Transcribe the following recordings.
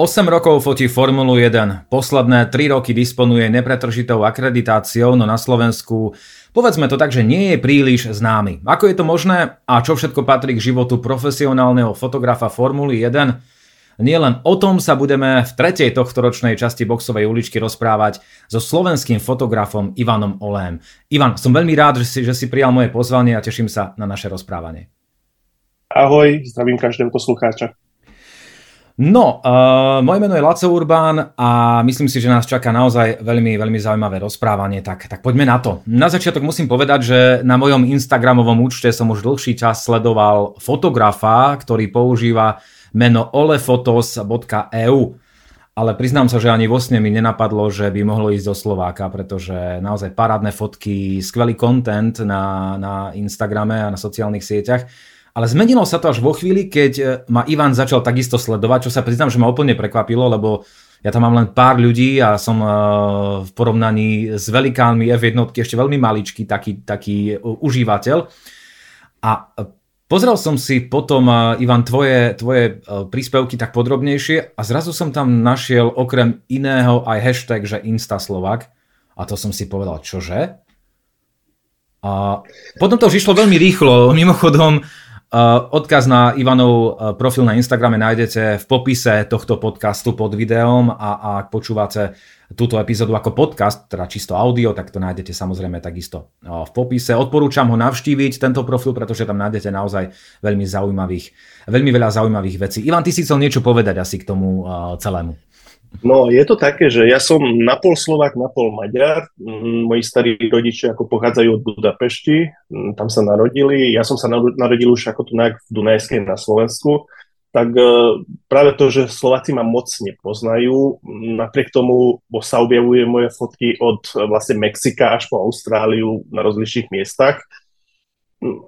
8 rokov fotí Formulu 1, posledné 3 roky disponuje nepretržitou akreditáciou, no na Slovensku povedzme to tak, že nie je príliš známy. Ako je to možné a čo všetko patrí k životu profesionálneho fotografa Formuly 1? Nielen o tom sa budeme v tretej tohtoročnej časti boxovej uličky rozprávať so slovenským fotografom Ivanom Olém. Ivan, som veľmi rád, že si, že si prijal moje pozvanie a teším sa na naše rozprávanie. Ahoj, zdravím každého poslucháča. No, uh, moje meno je Laco Urbán a myslím si, že nás čaká naozaj veľmi, veľmi zaujímavé rozprávanie, tak, tak poďme na to. Na začiatok musím povedať, že na mojom Instagramovom účte som už dlhší čas sledoval fotografa, ktorý používa meno olefotos.eu ale priznám sa, že ani vo sne mi nenapadlo, že by mohlo ísť do Slováka, pretože naozaj parádne fotky, skvelý content na, na Instagrame a na sociálnych sieťach. Ale zmenilo sa to až vo chvíli, keď e, ma Ivan začal takisto sledovať, čo sa priznám, že ma úplne prekvapilo, lebo ja tam mám len pár ľudí a som e, v porovnaní s velikánmi F1 ešte veľmi maličký taký, taký užívateľ. A pozrel som si potom, e, Ivan, tvoje, tvoje príspevky tak podrobnejšie a zrazu som tam našiel okrem iného aj hashtag, že Instaslovak. A to som si povedal, čože? A potom to už išlo veľmi rýchlo. Mimochodom, Uh, odkaz na Ivanov uh, profil na Instagrame nájdete v popise tohto podcastu pod videom a, ak počúvate túto epizódu ako podcast, teda čisto audio, tak to nájdete samozrejme takisto uh, v popise. Odporúčam ho navštíviť, tento profil, pretože tam nájdete naozaj veľmi zaujímavých, veľmi veľa zaujímavých vecí. Ivan, ty si chcel niečo povedať asi k tomu celému. No, je to také, že ja som napol Slovák, napol Maďar. Mm, moji starí rodičia ako pochádzajú od Budapešti, mm, tam sa narodili. Ja som sa narodil už ako tu v Dunajskej na Slovensku. Tak e, práve to, že Slováci ma moc nepoznajú, napriek tomu sa objavuje moje fotky od e, vlastne Mexika až po Austráliu na rozličných miestach. Mm,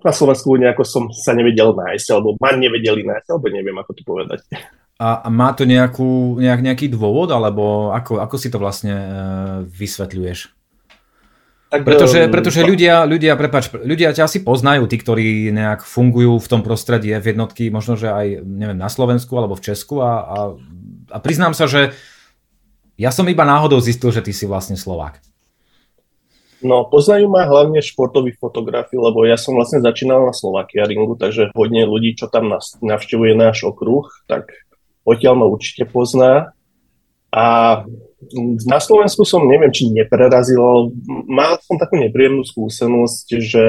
na Slovensku nejako som sa nevedel nájsť, alebo ma nevedeli nájsť, alebo neviem, ako to povedať. A, a má to nejakú, nejak, nejaký dôvod, alebo ako, ako si to vlastne e, vysvetľuješ? Tak, pretože, pretože ľudia, ľudia, prepač, ľudia ťa asi poznajú, tí, ktorí nejak fungujú v tom prostredí v jednotky, možno, že aj neviem, na Slovensku alebo v Česku a, a, a priznám sa, že ja som iba náhodou zistil, že ty si vlastne Slovák. No, poznajú ma hlavne športoví fotografi, lebo ja som vlastne začínal na Slovakia ringu, takže hodne ľudí, čo tam navštevuje náš okruh, tak odtiaľ ma určite pozná. A na Slovensku som, neviem, či neprerazil, ale mal som takú nepríjemnú skúsenosť, že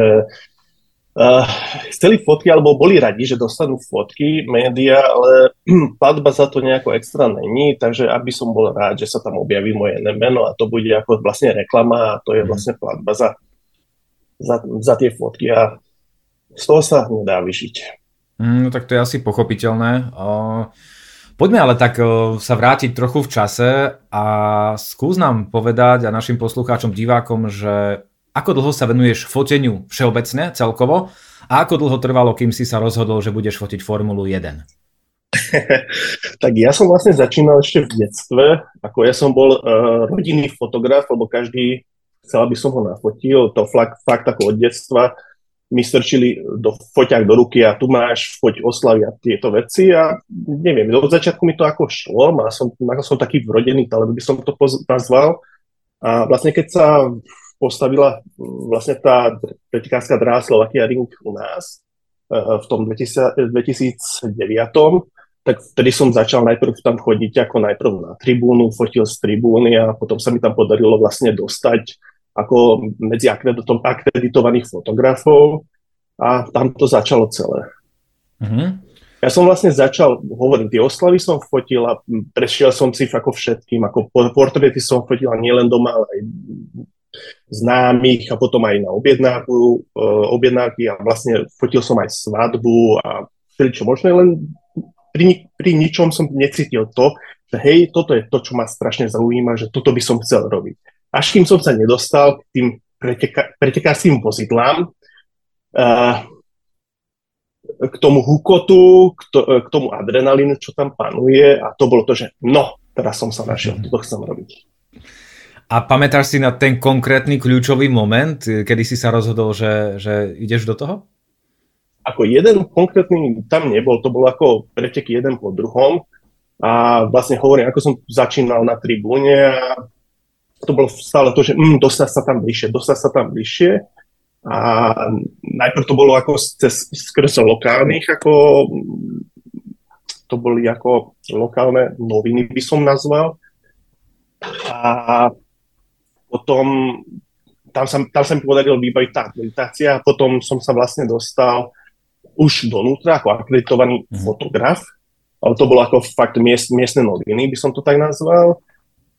uh, chceli fotky, alebo boli radi, že dostanú fotky, média, ale platba za to nejako extra není, takže aby som bol rád, že sa tam objaví moje meno a to bude ako vlastne reklama a to je mhm. vlastne platba za, za, za tie fotky a z toho sa nedá vyžiť. Mm, no tak to je asi pochopiteľné. Uh... Poďme ale tak sa vrátiť trochu v čase a skús nám povedať a našim poslucháčom, divákom, že ako dlho sa venuješ foteniu všeobecne, celkovo a ako dlho trvalo, kým si sa rozhodol, že budeš fotiť Formulu 1? tak ja som vlastne začínal ešte v detstve, ako ja som bol uh, rodinný fotograf, lebo každý chcel, aby som ho nafotil, to fakt, fakt ako od detstva mi strčili do foťák do ruky a tu máš, foť oslavy a tieto veci a neviem, od začiatku mi to ako šlo, mal som, ako som taký vrodený talent, by som to nazval. A vlastne keď sa postavila vlastne tá pretekárska dráha Slovakia Ring u nás e, v tom 2000, 2009, tak vtedy som začal najprv tam chodiť ako najprv na tribúnu, fotil z tribúny a potom sa mi tam podarilo vlastne dostať ako medzi akreditovaných fotografov a tam to začalo celé. Mm-hmm. Ja som vlastne začal, hovorím, tie oslavy som fotil a prešiel som si ako všetkým, ako portréty som fotil a nielen doma, ale aj známych a potom aj na objednávku, uh, objednávky a vlastne fotil som aj svadbu a čo možné, len pri, pri ničom som necítil to, že hej, toto je to, čo ma strašne zaujíma, že toto by som chcel robiť až kým som sa nedostal k tým preteka- pretekárským vozidlám, uh, k tomu hukotu, k, to, k tomu adrenalínu, čo tam panuje a to bolo to, že no, teraz som sa našiel, toto chcem robiť. A pamätáš si na ten konkrétny kľúčový moment, kedy si sa rozhodol, že, že ideš do toho? Ako jeden konkrétny tam nebol, to bol ako pretek jeden po druhom. A vlastne hovorím, ako som začínal na tribúne a to bolo stále to, že mm, dostať sa tam bližšie, dostať sa tam bližšie. A najprv to bolo ako cez, skrze lokálnych, ako to boli ako lokálne noviny, by som nazval. A potom tam sa, tam sa mi podarilo vybaviť tá akreditácia a potom som sa vlastne dostal už donútra ako akreditovaný mm. fotograf, ale to bolo ako fakt miest, miestne noviny, by som to tak nazval.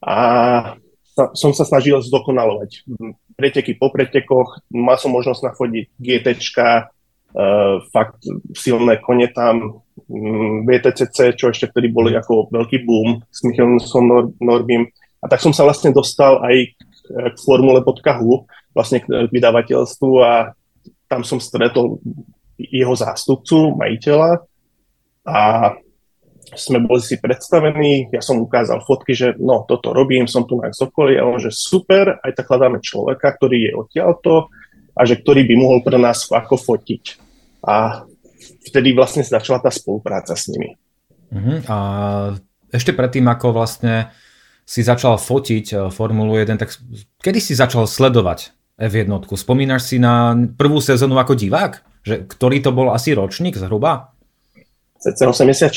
A som sa snažil zdokonalovať preteky po pretekoch, mal som možnosť nafodiť GT, uh, fakt silné kone tam, mm, VTCC, čo ešte vtedy boli ako veľký boom s Michalom Nor- Norbim. A tak som sa vlastne dostal aj k formule.hu, vlastne k vydavateľstvu a tam som stretol jeho zástupcu, majiteľa a sme boli si predstavení, ja som ukázal fotky, že no, toto robím, som tu na Zokoli a on, že super, aj tak hľadáme človeka, ktorý je odtiaľto a že ktorý by mohol pre nás ako fotiť. A vtedy vlastne začala tá spolupráca s nimi. Uh-huh. A ešte predtým, ako vlastne si začal fotiť eh, Formulu 1, tak kedy si začal sledovať F1? Spomínaš si na prvú sezónu ako divák? Že, ktorý to bol asi ročník zhruba? Cca 86.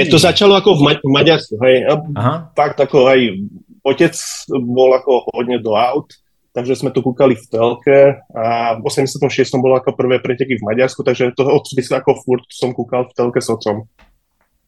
Keď to začalo ako v, Ma- v Maďarsku, hej. Aha. Fakt ako aj otec bol ako hodne do aut, takže sme to kúkali v telke a v 86. bolo ako prvé preteky v Maďarsku, takže to odvtedy ako furt som kúkal v telke s otcom.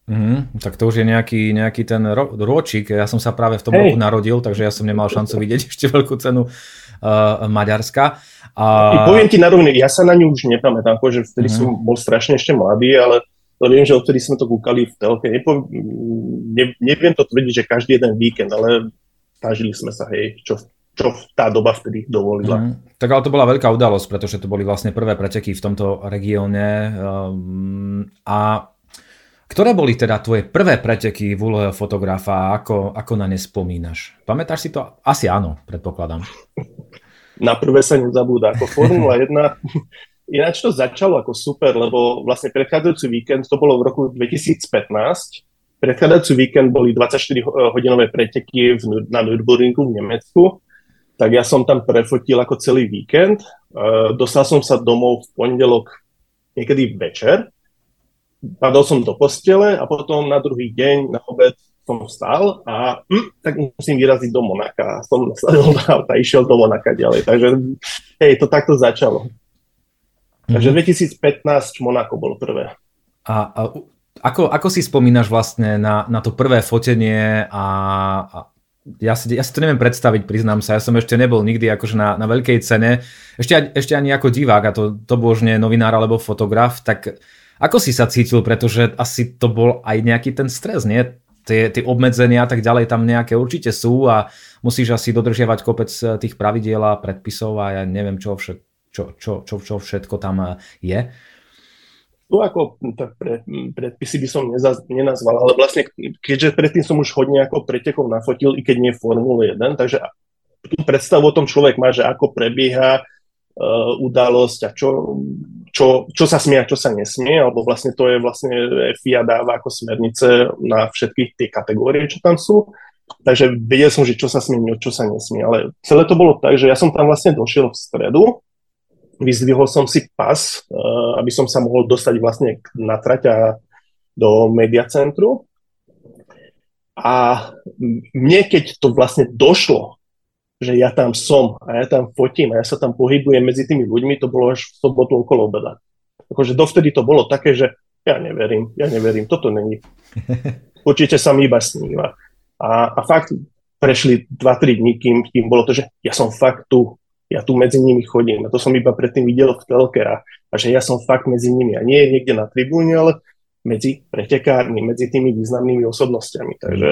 Mm, tak to už je nejaký, nejaký ten ro- ročík. Ja som sa práve v tom hey. roku narodil, takže ja som nemal šancu vidieť ešte veľkú cenu uh, Maďarska. A... Poviem ti na rovne, ja sa na ňu už nepamätám, že vtedy mm. som bol strašne ešte mladý, ale, ale viem, že odtedy sme to kúkali v telke. Nepo, ne, neviem to tvrdiť, že každý jeden víkend, ale snažili sme sa, hej, čo, čo tá doba vtedy dovolila. Mm. Tak ale to bola veľká udalosť, pretože to boli vlastne prvé preteky v tomto regióne. Um, a ktoré boli teda tvoje prvé preteky v úlohe fotografa a ako, ako na ne spomínaš? Pamätáš si to? Asi áno, predpokladám. Na prvé sa nezabúda. Ako Formula 1, ináč to začalo ako super, lebo vlastne predchádzajúci víkend, to bolo v roku 2015, predchádzajúci víkend boli 24-hodinové preteky na Nürburgringu v Nemecku, tak ja som tam prefotil ako celý víkend. Dostal som sa domov v pondelok niekedy večer padol som do postele a potom na druhý deň, na obed som vstal a hm, tak musím vyraziť do Monaka. Som nasledol do auta išiel do Monaka ďalej. Takže hej, to takto začalo. Mm-hmm. Takže 2015 Monako bolo prvé. A, a ako, ako si spomínaš vlastne na, na to prvé fotenie a, a ja si, ja si to neviem predstaviť, priznám sa, ja som ešte nebol nikdy akože na, na veľkej cene, ešte, ešte ani ako divák, a to, to božne novinár alebo fotograf, tak ako si sa cítil, pretože asi to bol aj nejaký ten stres, nie? Tie, tie obmedzenia a tak ďalej tam nejaké určite sú a musíš asi dodržiavať kopec eh, tých pravidiel a predpisov a ja neviem, čo, všet, čo, čo, čo, čo všetko tam eh, je. Tu ako tak pre, predpisy by som nezaz, nenazval, ale vlastne keďže predtým som už hodne ako pretekov nafotil, i keď nie Formule 1, takže tú predstavu o tom človek má, že ako prebieha udalosť a čo, čo, čo sa smie a čo sa nesmie, alebo vlastne to je vlastne FIA dáva ako smernice na všetky tie kategórie, čo tam sú. Takže vedel som, že čo sa smie, čo sa nesmie. Ale celé to bolo tak, že ja som tam vlastne došiel v stredu, vyzdvihol som si pas, uh, aby som sa mohol dostať vlastne na trať a do mediacentru. A mne, keď to vlastne došlo, že ja tam som a ja tam fotím a ja sa tam pohybujem medzi tými ľuďmi, to bolo až v sobotu okolo obeda. Akože dovtedy to bolo také, že ja neverím, ja neverím, toto není. Určite sa mi iba sníva. A, a fakt prešli 2-3 dní, kým, kým bolo to, že ja som fakt tu, ja tu medzi nimi chodím. A to som iba predtým videl v telke a, a že ja som fakt medzi nimi. A nie niekde na tribúne, ale medzi pretekármi, medzi tými významnými osobnostiami. Takže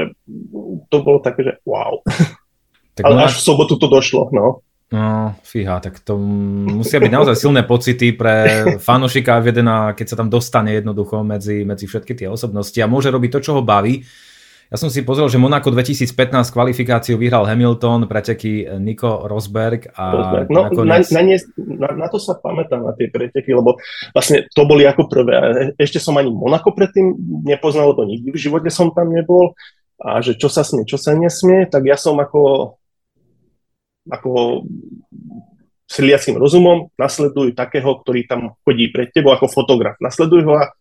to bolo také, že wow. Tak Ale až v sobotu to došlo, no. No, fíha, tak to musia byť naozaj silné pocity pre fanušika F1, keď sa tam dostane jednoducho medzi, medzi všetky tie osobnosti a môže robiť to, čo ho baví. Ja som si pozrel, že Monaco 2015 kvalifikáciu vyhral Hamilton, preteky Nico Rosberg a Rosberg. No, nakoniec... na, na, ne, na, na to sa pamätám, na tie preteky, lebo vlastne to boli ako prvé. Ešte som ani Monaco predtým nepoznal, lebo nikdy v živote som tam nebol. A že čo sa smie, čo sa nesmie, tak ja som ako, ako sliackým rozumom, nasleduj takého, ktorý tam chodí pred tebou ako fotograf. Nasleduj ho a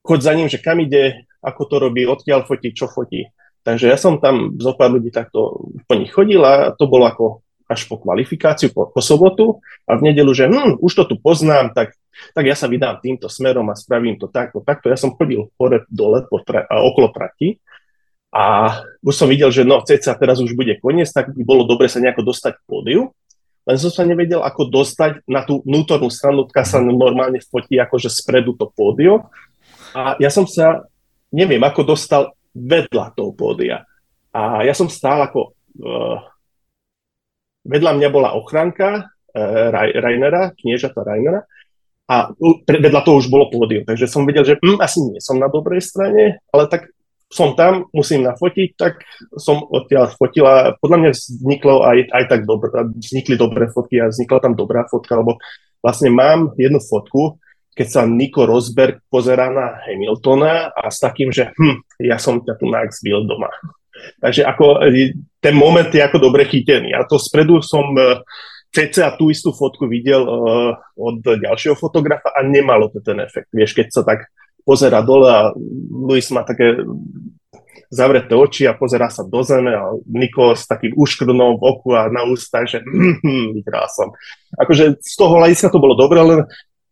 choď za ním, že kam ide, ako to robí, odkiaľ fotí, čo fotí. Takže ja som tam zo pár ľudí takto po nich chodil a to bolo ako až po kvalifikáciu, po, po sobotu a v nedelu, že hm, už to tu poznám, tak, tak ja sa vydám týmto smerom a spravím to takto, takto. Ja som chodil hore, dole po tra- a okolo trati a už som videl, že no, ceca teraz už bude koniec, tak by bolo dobre sa nejako dostať k pódiu. Len som sa nevedel, ako dostať na tú vnútornú stranu, sa normálne fotí akože spredu to pódio. A ja som sa neviem, ako dostal vedľa toho pódia. A ja som stál ako... Uh, vedľa mňa bola ochranka uh, Rainera, kniežata Rainera, a vedľa toho už bolo pódium. Takže som vedel, že hm, asi nie som na dobrej strane, ale tak som tam, musím nafotiť, tak som odtiaľ fotila. Podľa mňa vzniklo aj, aj tak dobre, vznikli dobré fotky a vznikla tam dobrá fotka, lebo vlastne mám jednu fotku, keď sa Nico Rosberg pozerá na Hamiltona a s takým, že hm, ja som ťa tu Max bil doma. Takže ako, e, ten moment je ako dobre chytený. A to spredu som e, cca tú istú fotku videl uh, od ďalšieho fotografa a nemalo to ten efekt. Vieš, keď sa tak pozera dole a Luis má také zavreté oči a pozerá sa do zeme a Niko s takým uškrnom v oku a na ústa, že vyhral som. Akože z toho hľadiska to bolo dobré, len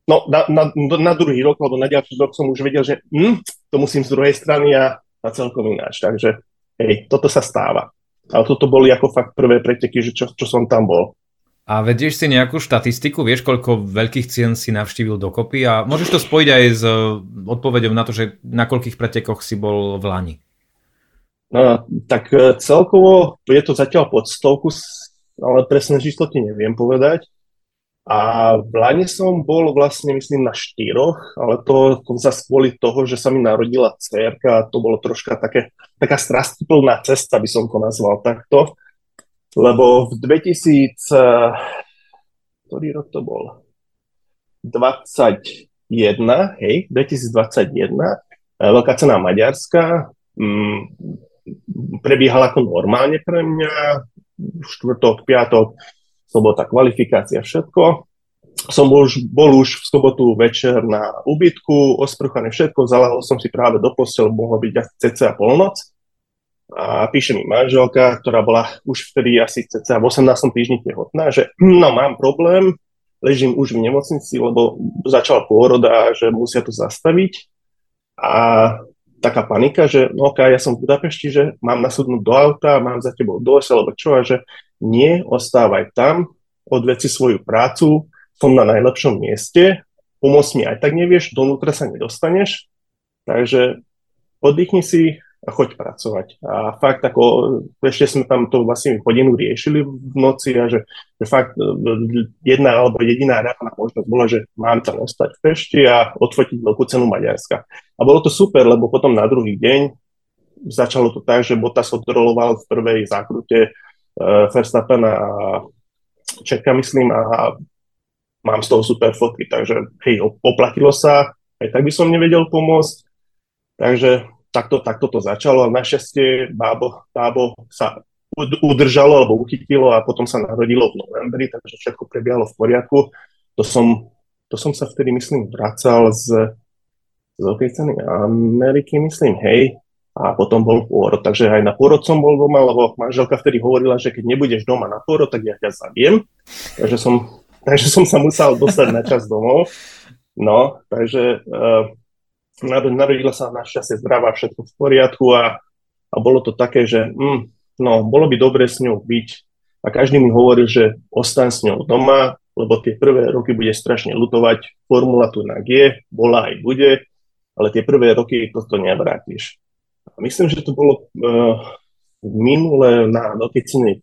No, na, na, na druhý rok, alebo na ďalší rok som už vedel, že hm, to musím z druhej strany a, a celkom ináč. Takže hej, toto sa stáva. Ale toto boli ako fakt prvé preteky, že čo, čo som tam bol. A vedieš si nejakú štatistiku? Vieš, koľko veľkých cien si navštívil dokopy? A môžeš to spojiť aj s eh, odpovedou na to, že na koľkých pretekoch si bol v Lani? No, tak eh, celkovo je to zatiaľ pod stovku, ale presné číslo ti neviem povedať. A v Lani som bol vlastne, myslím, na štyroch, ale to, to zase kvôli toho, že sa mi narodila dcerka a to bolo troška také, taká strastiplná cesta, by som to nazval takto. Lebo v 2000, ktorý rok to bol? 21, hej, 2021, veľká cena Maďarska, mm, prebiehala ako normálne pre mňa, štvrtok, piatok, sobota kvalifikácia, všetko. Som už, bol už v sobotu večer na ubytku, osprchaný všetko, zalahol som si práve do postele, mohlo byť asi cca polnoc. A píše mi manželka, ktorá bola už vtedy asi cca v 18. týždni tehotná, že no mám problém, ležím už v nemocnici, lebo začal pôrod a že musia to zastaviť. A taká panika, že no ok, ja som v Budapešti, že mám nasudnúť do auta, mám za tebou dojsť, alebo čo, a že nie, ostávaj tam, odveci svoju prácu, som na najlepšom mieste, pomôcť mi aj tak nevieš, donútra sa nedostaneš, takže oddychni si choď pracovať. A fakt ako, ešte sme tam to vlastne hodinu riešili v noci a že, že fakt e, jedna alebo jediná reálna možnosť bola, že mám tam ostať v Pešti a odfotiť veľkú cenu Maďarska. A bolo to super, lebo potom na druhý deň začalo to tak, že Bottas odroloval v prvej zákrute uh, Verstappen a Čeka, myslím, a mám z toho super fotky, takže hej, oplatilo sa, aj tak by som nevedel pomôcť, takže takto, takto to začalo a našťastie bábo, bábo sa udržalo alebo uchytilo a potom sa narodilo v novembri, takže všetko prebiehalo v poriadku. To som, to som sa vtedy, myslím, vracal z, z ceny Ameriky, myslím, hej, a potom bol pôrod. Takže aj na pôrod som bol doma, lebo manželka vtedy hovorila, že keď nebudeš doma na pôrod, tak ja ťa zabijem. Takže som, takže som sa musel dostať na čas domov. No, takže uh, narodila sa našťastie zdravá, všetko v poriadku a, a bolo to také, že mm, no, bolo by dobre s ňou byť. A každý mi hovoril, že ostaň s ňou doma, lebo tie prvé roky bude strašne lutovať. Formula tu na G, bola aj bude, ale tie prvé roky toto nevrátiš. A myslím, že to bolo uh, minule na noticine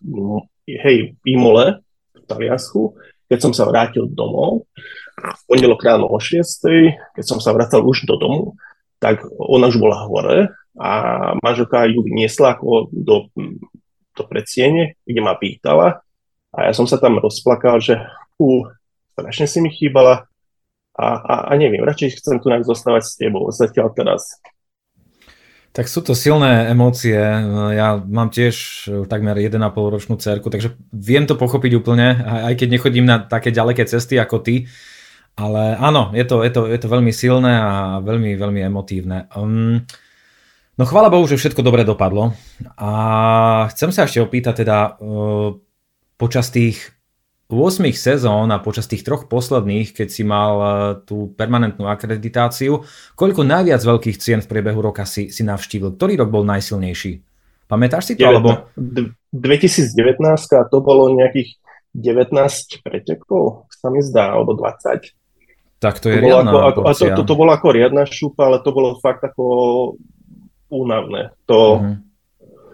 hej, Imole v Taliansku, keď som sa vrátil domov v pondelok ráno o 6, keď som sa vracal už do domu, tak ona už bola hore a manželka ju vyniesla ako do, do predsiene, kde ma pýtala a ja som sa tam rozplakal, že fú, strašne si mi chýbala a, a, a neviem, radšej chcem tu zostávať s tebou zatiaľ teraz. Tak sú to silné emócie. Ja mám tiež takmer 1,5 ročnú cerku, takže viem to pochopiť úplne, aj keď nechodím na také ďaleké cesty ako ty. Ale áno, je to, je to, je to veľmi silné a veľmi, veľmi emotívne. Um, no chvála Bohu, že všetko dobre dopadlo. A chcem sa ešte opýtať teda uh, počas tých 8 sezón a počas tých troch posledných, keď si mal uh, tú permanentnú akreditáciu, koľko najviac veľkých cien v priebehu roka si, si navštívil? Ktorý rok bol najsilnejší? Pamätáš si to? 19, alebo... 2019 a to bolo nejakých 19 pretekov, sa mi zdá, alebo 20. Tak to je to riadna ako, ako, a to, to, to bolo ako riadna šupa, ale to bolo fakt ako únavné. To, uh-huh.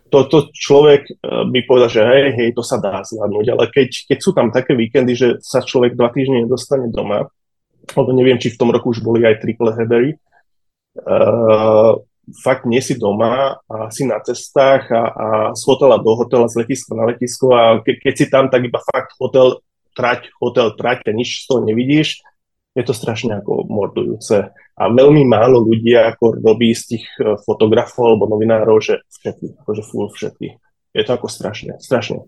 to, to človek by povedal, že hej, hej, to sa dá zvládnuť, ale keď, keď sú tam také víkendy, že sa človek dva týždne nedostane doma, alebo neviem, či v tom roku už boli aj triple headery, uh, fakt nie si doma a si na cestách a, a z hotela do hotela, z letiska na letisko a ke, keď si tam, tak iba fakt hotel, trať, hotel, trať a nič z toho nevidíš je to strašne ako mordujúce. A veľmi málo ľudí ako robí z tých e, fotografov alebo novinárov, že všetky, akože full všetky. Je to ako strašne, strašne.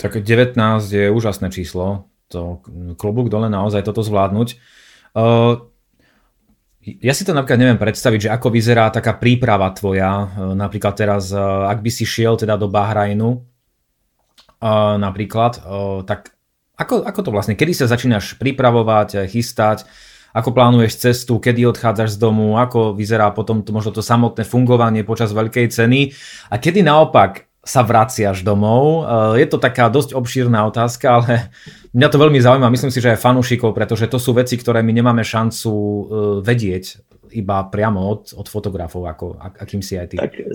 Tak 19 je úžasné číslo. To klobúk dole naozaj toto zvládnuť. Uh, ja si to napríklad neviem predstaviť, že ako vyzerá taká príprava tvoja, napríklad teraz, ak by si šiel teda do Bahrajnu, napríklad, tak ako, ako to vlastne, kedy sa začínaš pripravovať, chystať, ako plánuješ cestu, kedy odchádzaš z domu, ako vyzerá potom to, možno to samotné fungovanie počas veľkej ceny a kedy naopak sa vraciaš domov. Eh, je to taká dosť obšírna otázka, ale mňa to veľmi zaujíma. Myslím si, že aj fanúšikov, pretože to sú veci, ktoré my nemáme šancu eh, vedieť iba priamo od, od fotografov, ako, akým si aj ty. Tak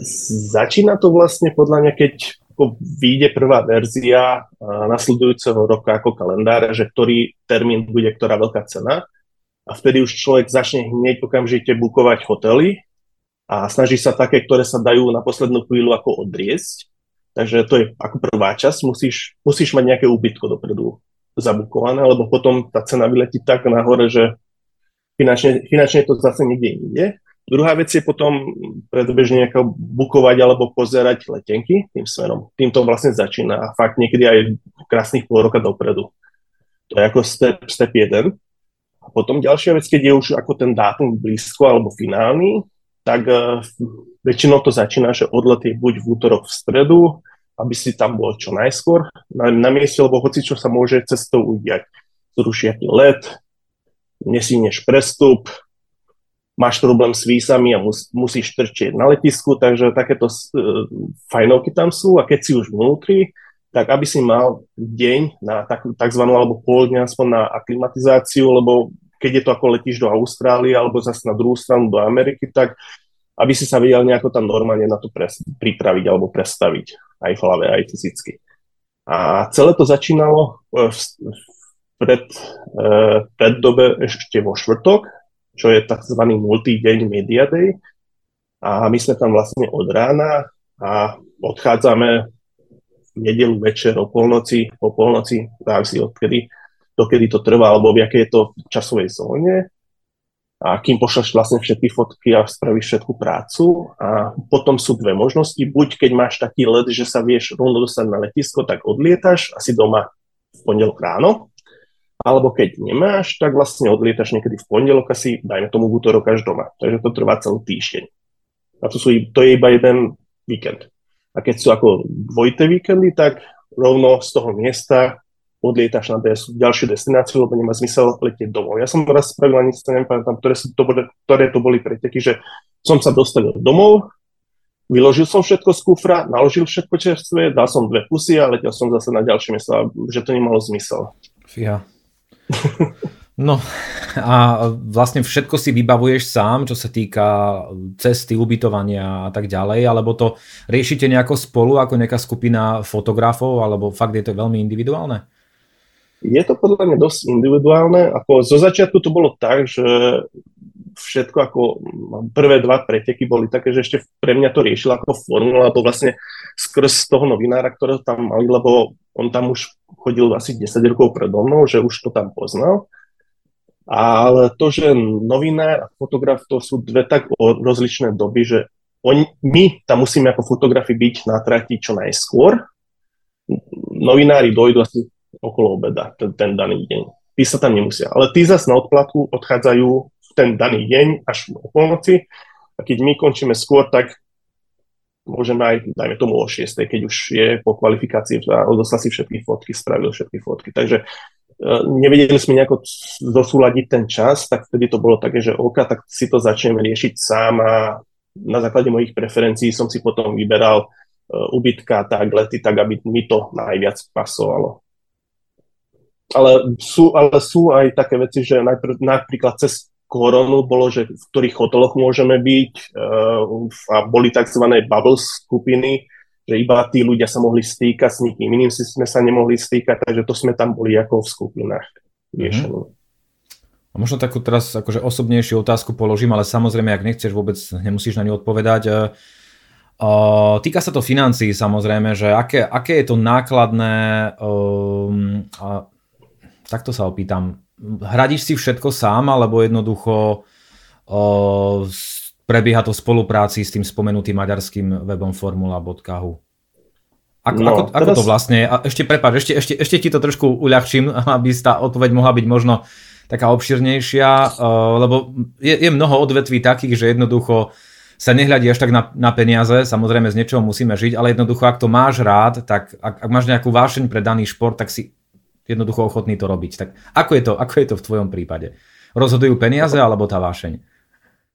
začína to vlastne podľa mňa, keď ako vyjde prvá verzia nasledujúceho roka ako kalendára, že ktorý termín bude ktorá veľká cena a vtedy už človek začne hneď okamžite bukovať hotely a snaží sa také, ktoré sa dajú na poslednú chvíľu ako odriesť. Takže to je ako prvá časť, musíš, musíš mať nejaké úbytko dopredu zabukované, lebo potom tá cena vyletí tak nahore, že finančne, finančne to zase niekde inde. Druhá vec je potom predbežne nejako bukovať alebo pozerať letenky tým smerom. Tým to vlastne začína a fakt niekedy aj krásnych pol roka dopredu. To je ako step, step 1. A potom ďalšia vec, keď je už ako ten dátum blízko alebo finálny, tak uh, väčšinou to začína, že odlet je buď v útorok v stredu, aby si tam bol čo najskôr na, na mieste, lebo hoci čo sa môže cestou udiať. Zrušia ti let, nesíneš prestup, máš problém s výsami a mus, musíš trčieť na letisku, takže takéto uh, fajnovky tam sú a keď si už vnútri, tak aby si mal deň na tak, takzvanú alebo pol dňa aspoň na aklimatizáciu, lebo keď je to ako letíš do Austrálie alebo zase na druhú stranu do Ameriky, tak aby si sa vedel nejako tam normálne na to pres, pripraviť alebo prestaviť aj v hlave, aj fyzicky. A celé to začínalo v, pred, uh, pred dobe ešte vo štvrtok, čo je tzv. multi-deň Media Day. A my sme tam vlastne od rána a odchádzame v nedelu večer o polnoci, po polnoci, závisí odkedy, dokedy to trvá, alebo v akej je to časovej zóne. A kým pošleš vlastne všetky fotky a spravíš všetku prácu. A potom sú dve možnosti. Buď keď máš taký let, že sa vieš rovno dostať na letisko, tak odlietaš asi doma v pondelok ráno alebo keď nemáš, tak vlastne odlietaš niekedy v pondelok asi, dajme tomu v útorok až doma. Takže to trvá celý týždeň. A to, sú, to je iba jeden víkend. A keď sú ako dvojité víkendy, tak rovno z toho miesta odlietaš na des- ďalšiu destináciu, lebo nemá zmysel letieť domov. Ja som raz spravil, ani sa nepamätám, ktoré, sú to, ktoré to boli preteky, že som sa dostavil domov, vyložil som všetko z kufra, naložil všetko čerstvé, dal som dve pusy a letel som zase na ďalšie miesto, že to nemalo zmysel. Fíha. No a vlastne všetko si vybavuješ sám, čo sa týka cesty, ubytovania a tak ďalej, alebo to riešite nejako spolu, ako nejaká skupina fotografov, alebo fakt je to veľmi individuálne? Je to podľa mňa dosť individuálne. Ako zo začiatku to bolo tak, že všetko ako prvé dva preteky boli také, že ešte pre mňa to riešil ako formula, alebo vlastne skrz toho novinára, ktorého tam mali, lebo on tam už chodil asi 10 rokov predo mnou, že už to tam poznal. Ale to, že novinár a fotograf to sú dve tak rozličné doby, že oni, my tam musíme ako fotografi byť na trati čo najskôr. Novinári dojdú asi okolo obeda, ten, ten daný deň. Tí sa tam nemusia. Ale tí zase na odplatu odchádzajú v ten daný deň až o polnoci. A keď my končíme skôr, tak môžeme aj, dajme tomu o 6, keď už je po kvalifikácii a odoslal si všetky fotky, spravil všetky fotky. Takže nevedeli sme nejako zosúľadiť ten čas, tak vtedy to bolo také, že OK, tak si to začneme riešiť sám a na základe mojich preferencií som si potom vyberal uh, ubytka, tak lety, tak aby mi to najviac pasovalo. Ale sú, ale sú aj také veci, že najprv, napríklad cez koronu bolo, že v ktorých hoteloch môžeme byť uh, a boli tzv. bubbles skupiny, že iba tí ľudia sa mohli stýkať s nikým iným, si sme sa nemohli stýkať, takže to sme tam boli ako v skupinách riešení. Mm-hmm. A možno takú teraz akože osobnejšiu otázku položím, ale samozrejme, ak nechceš, vôbec nemusíš na ňu odpovedať. Uh, týka sa to financií samozrejme, že aké, aké je to nákladné, um, a takto sa opýtam, hradíš si všetko sám, alebo jednoducho uh, prebieha to v spolupráci s tým spomenutým maďarským webom formula.hu. Ako, no, ako, ako teraz... to vlastne? A ešte prepáč, ešte, ešte, ešte ti to trošku uľahčím, aby tá odpoveď mohla byť možno taká obširnejšia, uh, lebo je, je mnoho odvetví takých, že jednoducho sa nehľadí až tak na, na peniaze, samozrejme z niečoho musíme žiť, ale jednoducho ak to máš rád, tak ak, ak máš nejakú vášeň pre daný šport, tak si jednoducho ochotný to robiť. Tak ako je to, ako je to v tvojom prípade? Rozhodujú peniaze alebo tá vášeň?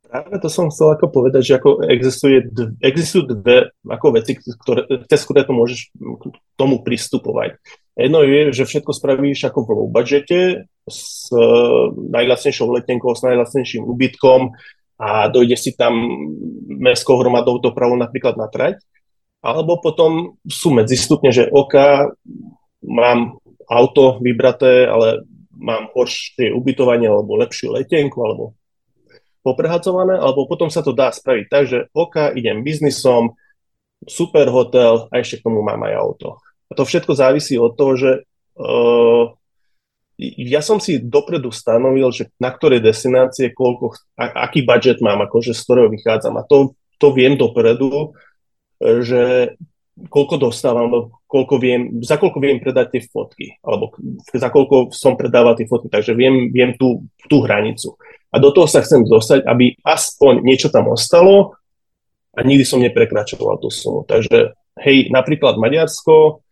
Práve to som chcel ako povedať, že ako existuje, existujú dve ako veci, ktoré, cez ktoré to môžeš k tomu pristupovať. Jedno je, že všetko spravíš ako v low budgete, s uh, najlacnejšou letenkou, s najlacnejším ubytkom a dojde si tam mestskou hromadou dopravou napríklad na trať. Alebo potom sú medzistupne, že OK, mám auto vybraté, ale mám horšie ubytovanie alebo lepšiu letenku alebo poprehacované, alebo potom sa to dá spraviť tak, že OK, idem biznisom, super hotel a ešte k tomu mám aj auto. A to všetko závisí od toho, že uh, ja som si dopredu stanovil, že na ktorej destinácie, koľko, a, aký budget mám, akože z ktorého vychádzam. A to, to viem dopredu, že koľko dostávam, koľko viem, za koľko viem predať tie fotky, alebo za koľko som predával tie fotky, takže viem, viem tú, tú hranicu. A do toho sa chcem dostať, aby aspoň niečo tam ostalo a nikdy som neprekračoval tú sumu. Takže hej, napríklad Maďarsko,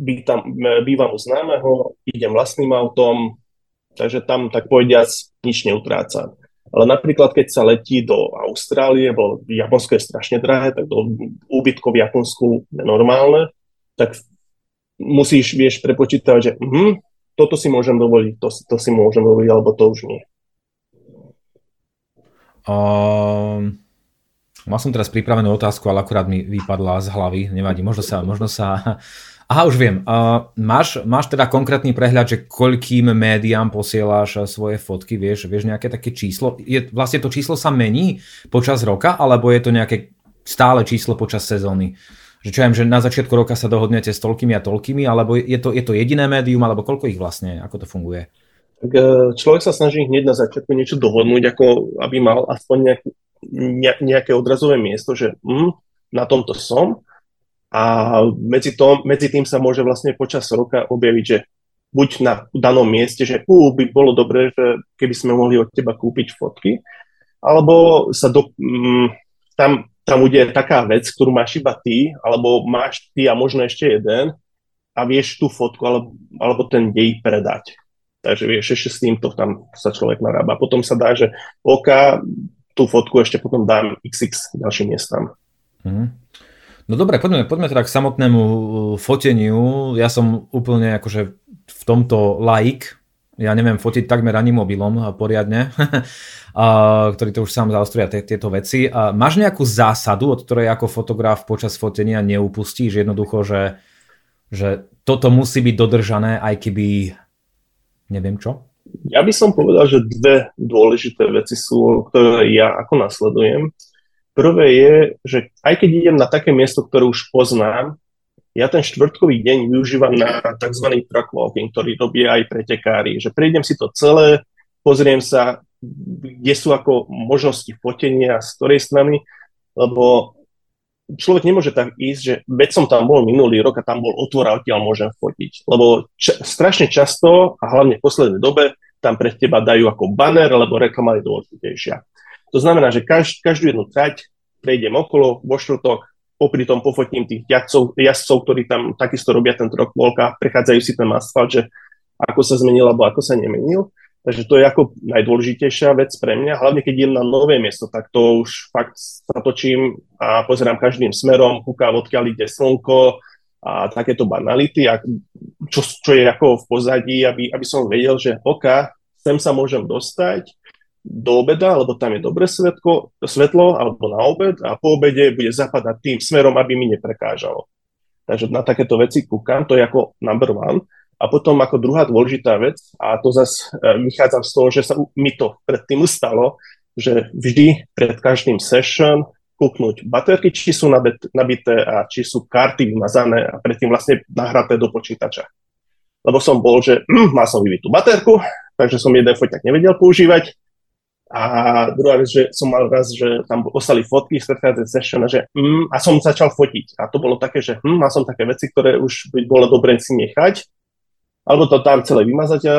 by tam, bývam u známeho, idem vlastným autom, takže tam tak povediac nič neutrácam. Ale napríklad, keď sa letí do Austrálie, bo Japonsko je strašne drahé, tak do úbytkov v Japonsku je normálne, tak musíš, vieš, prepočítať, že hm, toto si môžem dovoliť, to, to si môžem dovoliť, alebo to už nie. Uh, mal som teraz pripravenú otázku, ale akurát mi vypadla z hlavy. Nevadí, možno sa... Možno sa Aha, už viem. Uh, máš, máš teda konkrétny prehľad, že koľkým médiám posieláš svoje fotky, vieš, vieš nejaké také číslo? Je, vlastne to číslo sa mení počas roka, alebo je to nejaké stále číslo počas sezóny? Že čo ja viem, že na začiatku roka sa dohodnete s toľkými a toľkými, alebo je to, je to jediné médium, alebo koľko ich vlastne, ako to funguje? tak e, človek sa snaží hneď na začiatku niečo dohodnúť, ako aby mal aspoň nejak, ne, nejaké odrazové miesto, že mm, na tomto som a medzi, tom, medzi tým sa môže vlastne počas roka objaviť, že buď na danom mieste, že uh, by bolo dobré, že keby sme mohli od teba kúpiť fotky, alebo sa do, mm, tam, tam bude taká vec, ktorú máš iba ty, alebo máš ty a možno ešte jeden a vieš tú fotku alebo, alebo ten dej predať. Takže vieš, ešte s týmto tam sa človek narába. Potom sa dá, že OK, tú fotku ešte potom dám XX ďalším miestam. Mm. No dobre, poďme, poďme teda k samotnému uh, foteniu. Ja som úplne akože v tomto like, ja neviem fotiť takmer ani mobilom poriadne, ktorý to už sám zaostruje tieto veci. A máš nejakú zásadu, od ktorej ako fotograf počas fotenia neupustíš jednoducho, že, že toto musí byť dodržané, aj keby neviem čo? Ja by som povedal, že dve dôležité veci sú, ktoré ja ako nasledujem. Prvé je, že aj keď idem na také miesto, ktoré už poznám, ja ten štvrtkový deň využívam na tzv. truck walking, ktorý robí aj pretekári. Že prejdem si to celé, pozriem sa, kde sú ako možnosti fotenia, z ktorej strany, lebo človek nemôže tak ísť, že veď som tam bol minulý rok a tam bol otvor a odtiaľ môžem fotiť. Lebo ča- strašne často, a hlavne v poslednej dobe, tam pre teba dajú ako banner, lebo reklama je dôležitejšia. To znamená, že kaž, každú jednu trať prejdem okolo, vo štvrtok, popri tom pofotím tých jazdcov, jazdcov, ktorí tam takisto robia ten trok volka, prechádzajú si ten asfalt, že ako sa zmenil alebo ako sa nemenil. Takže to je ako najdôležitejšia vec pre mňa, hlavne keď idem na nové miesto, tak to už fakt sa a pozerám každým smerom, kúkam odkiaľ ide slnko a takéto banality, a čo, čo je ako v pozadí, aby, aby som vedel, že OK, sem sa môžem dostať do obeda, lebo tam je dobré svetlo, svetlo alebo na obed a po obede bude zapadať tým smerom, aby mi neprekážalo. Takže na takéto veci kúkam, to je ako number one. A potom ako druhá dôležitá vec, a to zase vychádzam z toho, že sa mi to predtým stalo, že vždy pred každým session kúknúť baterky, či sú nabité a či sú karty vymazané a predtým vlastne nahraté do počítača. Lebo som bol, že hm, mal som vyvitú baterku, takže som jeden foťak nevedel používať. A druhá vec, že som mal raz, že tam ostali fotky z predchádzajúcej session že, hm, a som začal fotiť. A to bolo také, že hm, mal som také veci, ktoré už by bolo dobre si nechať alebo to tam celé vymazať a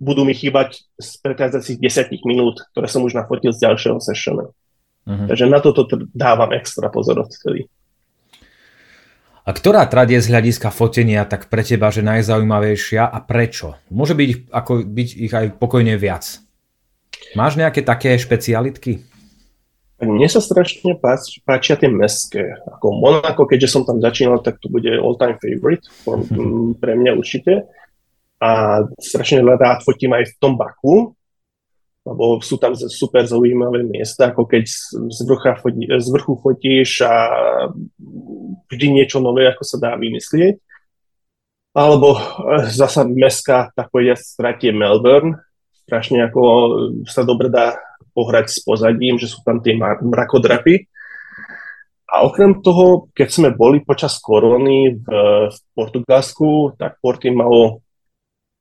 budú mi chýbať z prechádzajúcich 10 minút, ktoré som už nafotil z ďalšieho sessionu. Uh-huh. Takže na toto dávam extra pozor vtedy. A ktorá trať je z hľadiska fotenia tak pre teba, že najzaujímavejšia a prečo? Môže byť, ako, byť ich aj pokojne viac. Máš nejaké také špecialitky? Mne sa strašne páč, páčia tie mestské. Ako Monaco, keďže som tam začínal, tak to bude all-time favorite mm, pre mňa určite. A strašne rád fotím aj v tom Baku, lebo sú tam super zaujímavé miesta, ako keď z, vrcha fotí, z vrchu fotíš a vždy niečo nové, ako sa dá vymyslieť. Alebo eh, zasa mestská, tak povedať, stratie Melbourne, strašne ako sa dobre dá pohrať s pozadím, že sú tam tie mrakodrapy. A okrem toho, keď sme boli počas korony v, v Portugalsku, tak Porty malo,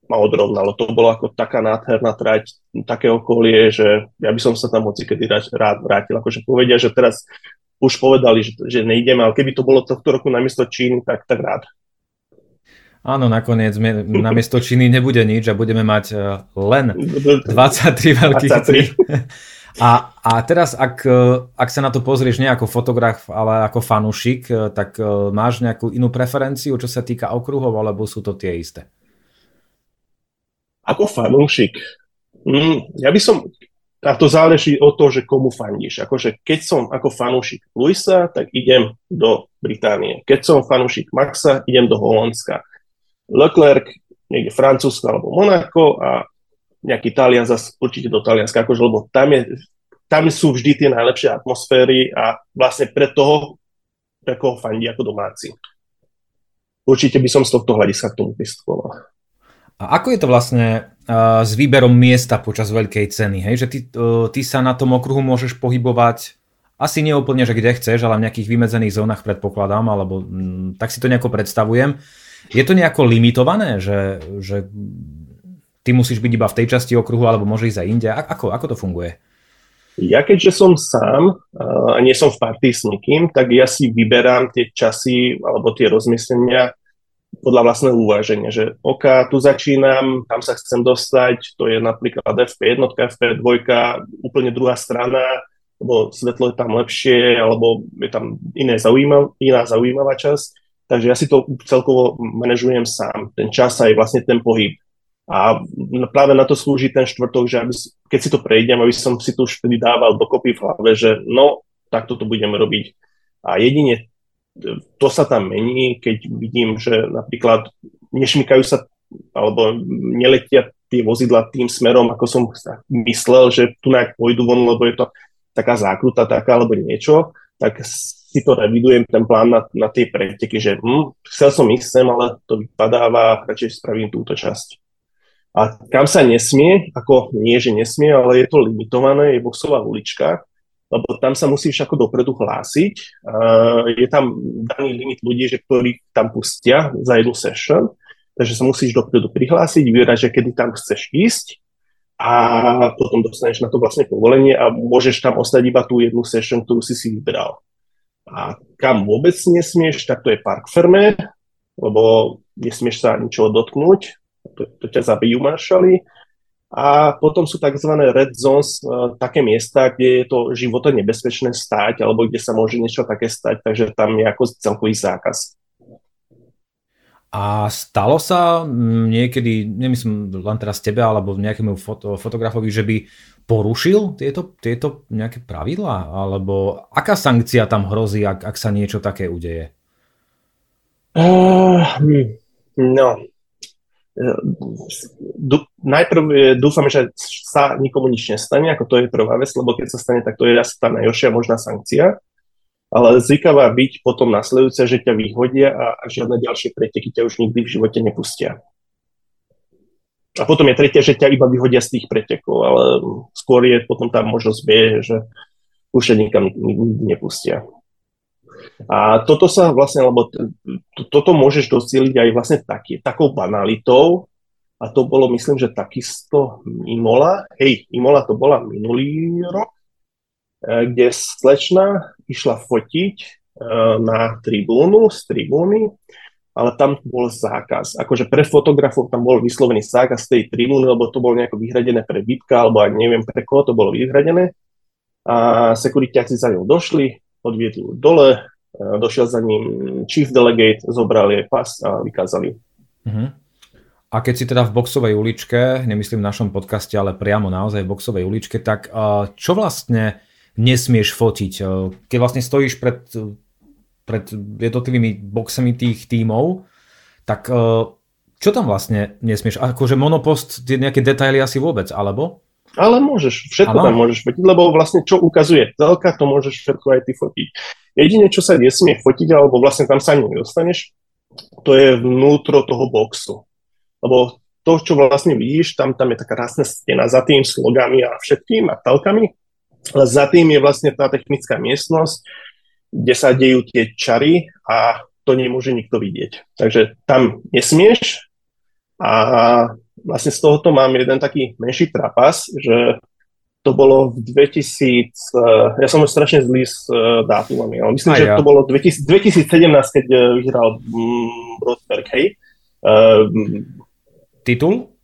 malo odrovnalo. To bolo ako taká nádherná trať, také okolie, že ja by som sa tam hoci kedy rád vrátil. Akože povedia, že teraz už povedali, že, že nejdeme, ale keby to bolo tohto roku namiesto Číny, tak, tak rád. Áno, nakoniec namiesto Číny nebude nič a budeme mať e, len 23 veľkých 23. A, a teraz, ak, e, ak sa na to pozrieš nie ako fotograf, ale ako fanúšik, e, tak máš nejakú inú preferenciu, čo sa týka okruhov, alebo sú to tie isté? Ako fanúšik? Mm, ja by som, a to záleží od toho, že komu fandíš. Akože keď som ako fanúšik Luisa, tak idem do Británie. Keď som fanúšik Maxa, idem do Holandska. Leclerc, niekde Francúzsko alebo Monako a nejaký Talian zase určite do Talianska, akože, lebo tam, je, tam sú vždy tie najlepšie atmosféry a vlastne pre toho, pre koho fandí ako domáci. Určite by som z tohto hľadiska k tomu pristupoval. A ako je to vlastne uh, s výberom miesta počas veľkej ceny? Hej? Že ty, uh, ty sa na tom okruhu môžeš pohybovať asi neúplne, že kde chceš, ale v nejakých vymedzených zónach predpokladám, alebo mm, tak si to nejako predstavujem. Je to nejako limitované, že, že ty musíš byť iba v tej časti okruhu, alebo môže ísť aj inde? Ako, ako to funguje? Ja keďže som sám a nie som v partii s nikým, tak ja si vyberám tie časy alebo tie rozmyslenia podľa vlastného uváženia, že OK, tu začínam, tam sa chcem dostať, to je napríklad FP1, FP2, úplne druhá strana, lebo svetlo je tam lepšie, alebo je tam iné zaujímav, iná zaujímavá časť Takže ja si to celkovo manažujem sám, ten čas aj vlastne ten pohyb. A práve na to slúži ten štvrtok, že aby, keď si to prejdem, aby som si to už vtedy dával dokopy v hlave, že no, takto to budeme robiť. A jedine to sa tam mení, keď vidím, že napríklad nešmykajú sa alebo neletia tie vozidla tým smerom, ako som myslel, že tu nejak pôjdu von, lebo je to taká zákruta taká alebo niečo, tak si to revidujem, ten plán na, na tie preteky, že hm, chcel som ísť sem, ale to vypadáva, radšej spravím túto časť. A kam sa nesmie, ako nie, že nesmie, ale je to limitované, je boxová ulička, lebo tam sa musíš ako dopredu hlásiť. Uh, je tam daný limit ľudí, že ktorí tam pustia za jednu session, takže sa musíš dopredu prihlásiť, vybrať, že kedy tam chceš ísť a potom dostaneš na to vlastne povolenie a môžeš tam ostať iba tú jednu session, ktorú si si vybral. A kam vôbec nesmieš, tak to je park ferme, lebo nesmieš sa ničoho dotknúť, to, to ťa zabijú maršali. A potom sú tzv. red zones, e, také miesta, kde je to života nebezpečné stať, alebo kde sa môže niečo také stať, takže tam je ako celkový zákaz. A stalo sa niekedy, nemyslím len teraz tebe, alebo nejakému foto, fotografovi, že by porušil tieto, tieto nejaké pravidlá? Alebo aká sankcia tam hrozí, ak, ak sa niečo také udeje? Uh, no, najprv dúfam, že sa nikomu nič nestane, ako to je prvá vec, lebo keď sa stane, tak to je asi tá najhoršia možná sankcia. Ale zvykavá byť potom nasledujúce, že ťa vyhodia a, a žiadne ďalšie preteky ťa už nikdy v živote nepustia. A potom je tretia, že ťa iba vyhodia z tých pretekov, ale skôr je potom tá možnosť vie, že už ťa nikam nepustia. A toto sa vlastne, lebo to, toto môžeš docieliť aj vlastne taký, takou banalitou, a to bolo, myslím, že takisto Imola. Hej, Imola to bola minulý rok, e, kde slečna išla fotiť e, na tribúnu, z tribúny, ale tam bol zákaz. Akože pre fotografov tam bol vyslovený zákaz tej tribúny, lebo to bolo nejako vyhradené pre Bitka, alebo aj neviem pre koho to bolo vyhradené. A sekuritiaci za ňou došli, odviedli ju dole, Eh, došiel za ním chief delegate, zobral jej pas a vykázali. Uh-huh. A keď si teda v boxovej uličke, nemyslím v našom podcaste, ale priamo naozaj v boxovej uličke, tak uh, čo vlastne nesmieš fotiť? Uh, keď vlastne stojíš pred, pred jednotlivými boxami tých tímov, tak uh, čo tam vlastne nesmieš? Akože monopost, nejaké detaily asi vôbec, alebo? Ale môžeš, všetko ano. tam môžeš fotiť, lebo vlastne čo ukazuje telka, to môžeš všetko aj ty fotiť. Jedine, čo sa nesmie fotiť, alebo vlastne tam sa nedostaneš, to je vnútro toho boxu. Lebo to, čo vlastne vidíš, tam, tam je taká rásna stena za tým slogami a všetkým a telkami, ale za tým je vlastne tá technická miestnosť, kde sa dejú tie čary a to nemôže nikto vidieť. Takže tam nesmieš a vlastne z tohoto mám jeden taký menší trapas, že to bolo v 2000, uh, ja som strašne zlý s uh, dátumami, ale myslím, Aj, že ja. to bolo 2000, 2017, keď uh, vyhral um, Rosberg, hej. Uh, Titul?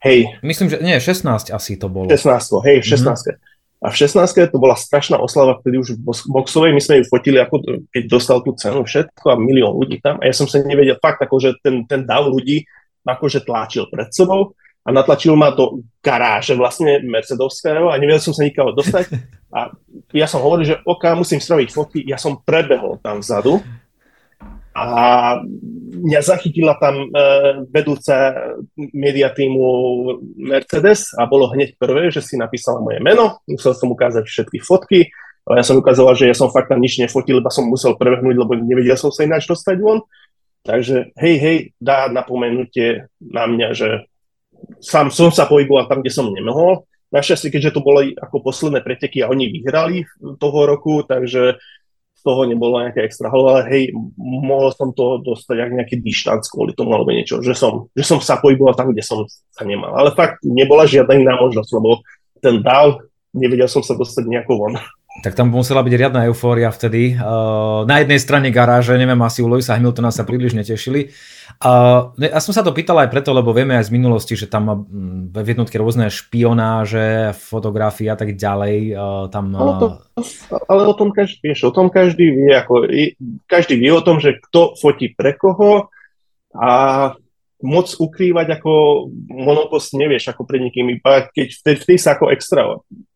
Hej. Myslím, že nie, 16 asi to bolo. 16, hej, 16. Mm-hmm. A v 16. to bola strašná oslava, vtedy už v boxovej, my sme ju fotili, ako keď dostal tú cenu, všetko a milión ľudí tam. A ja som sa nevedel, fakt, akože ten, ten dav ľudí akože tlačil pred sebou a natlačil ma do garáže vlastne Mercedovského a nevedel som sa nikého dostať. A ja som hovoril, že OK, musím spraviť fotky, ja som prebehol tam vzadu a mňa zachytila tam e, vedúca media týmu Mercedes a bolo hneď prvé, že si napísala moje meno, musel som ukázať všetky fotky, ale ja som ukazoval, že ja som fakt tam nič nefotil, iba som musel prebehnúť, lebo nevedel som sa ináč dostať von. Takže hej, hej, dá napomenutie na mňa, že sám som sa pohyboval tam, kde som nemohol. Našťastie, keďže to boli ako posledné preteky a oni vyhrali toho roku, takže toho nebolo nejaké extra holo, ale hej, mohol som to dostať ak nejaký dištanc kvôli tomu alebo niečo, že som, že som sa pohyboval tam, kde som sa nemal. Ale fakt nebola žiadna iná možnosť, lebo ten dál, nevedel som sa dostať nejako von. Tak tam musela byť riadna eufória vtedy. Uh, na jednej strane garáže, neviem, asi u Lewisa Hamiltona sa príliš netešili. Uh, ja som sa to pýtal aj preto, lebo vieme aj z minulosti, že tam mm, v jednotke rôzne špionáže, fotografie a tak ďalej. Uh, tam, ale, to, ale o tom každý, vieš, o tom každý vie, ako, každý vie o tom, že kto fotí pre koho a moc ukrývať ako monopost nevieš ako pred nikým, iba keď vtedy, vtedy sa ako extra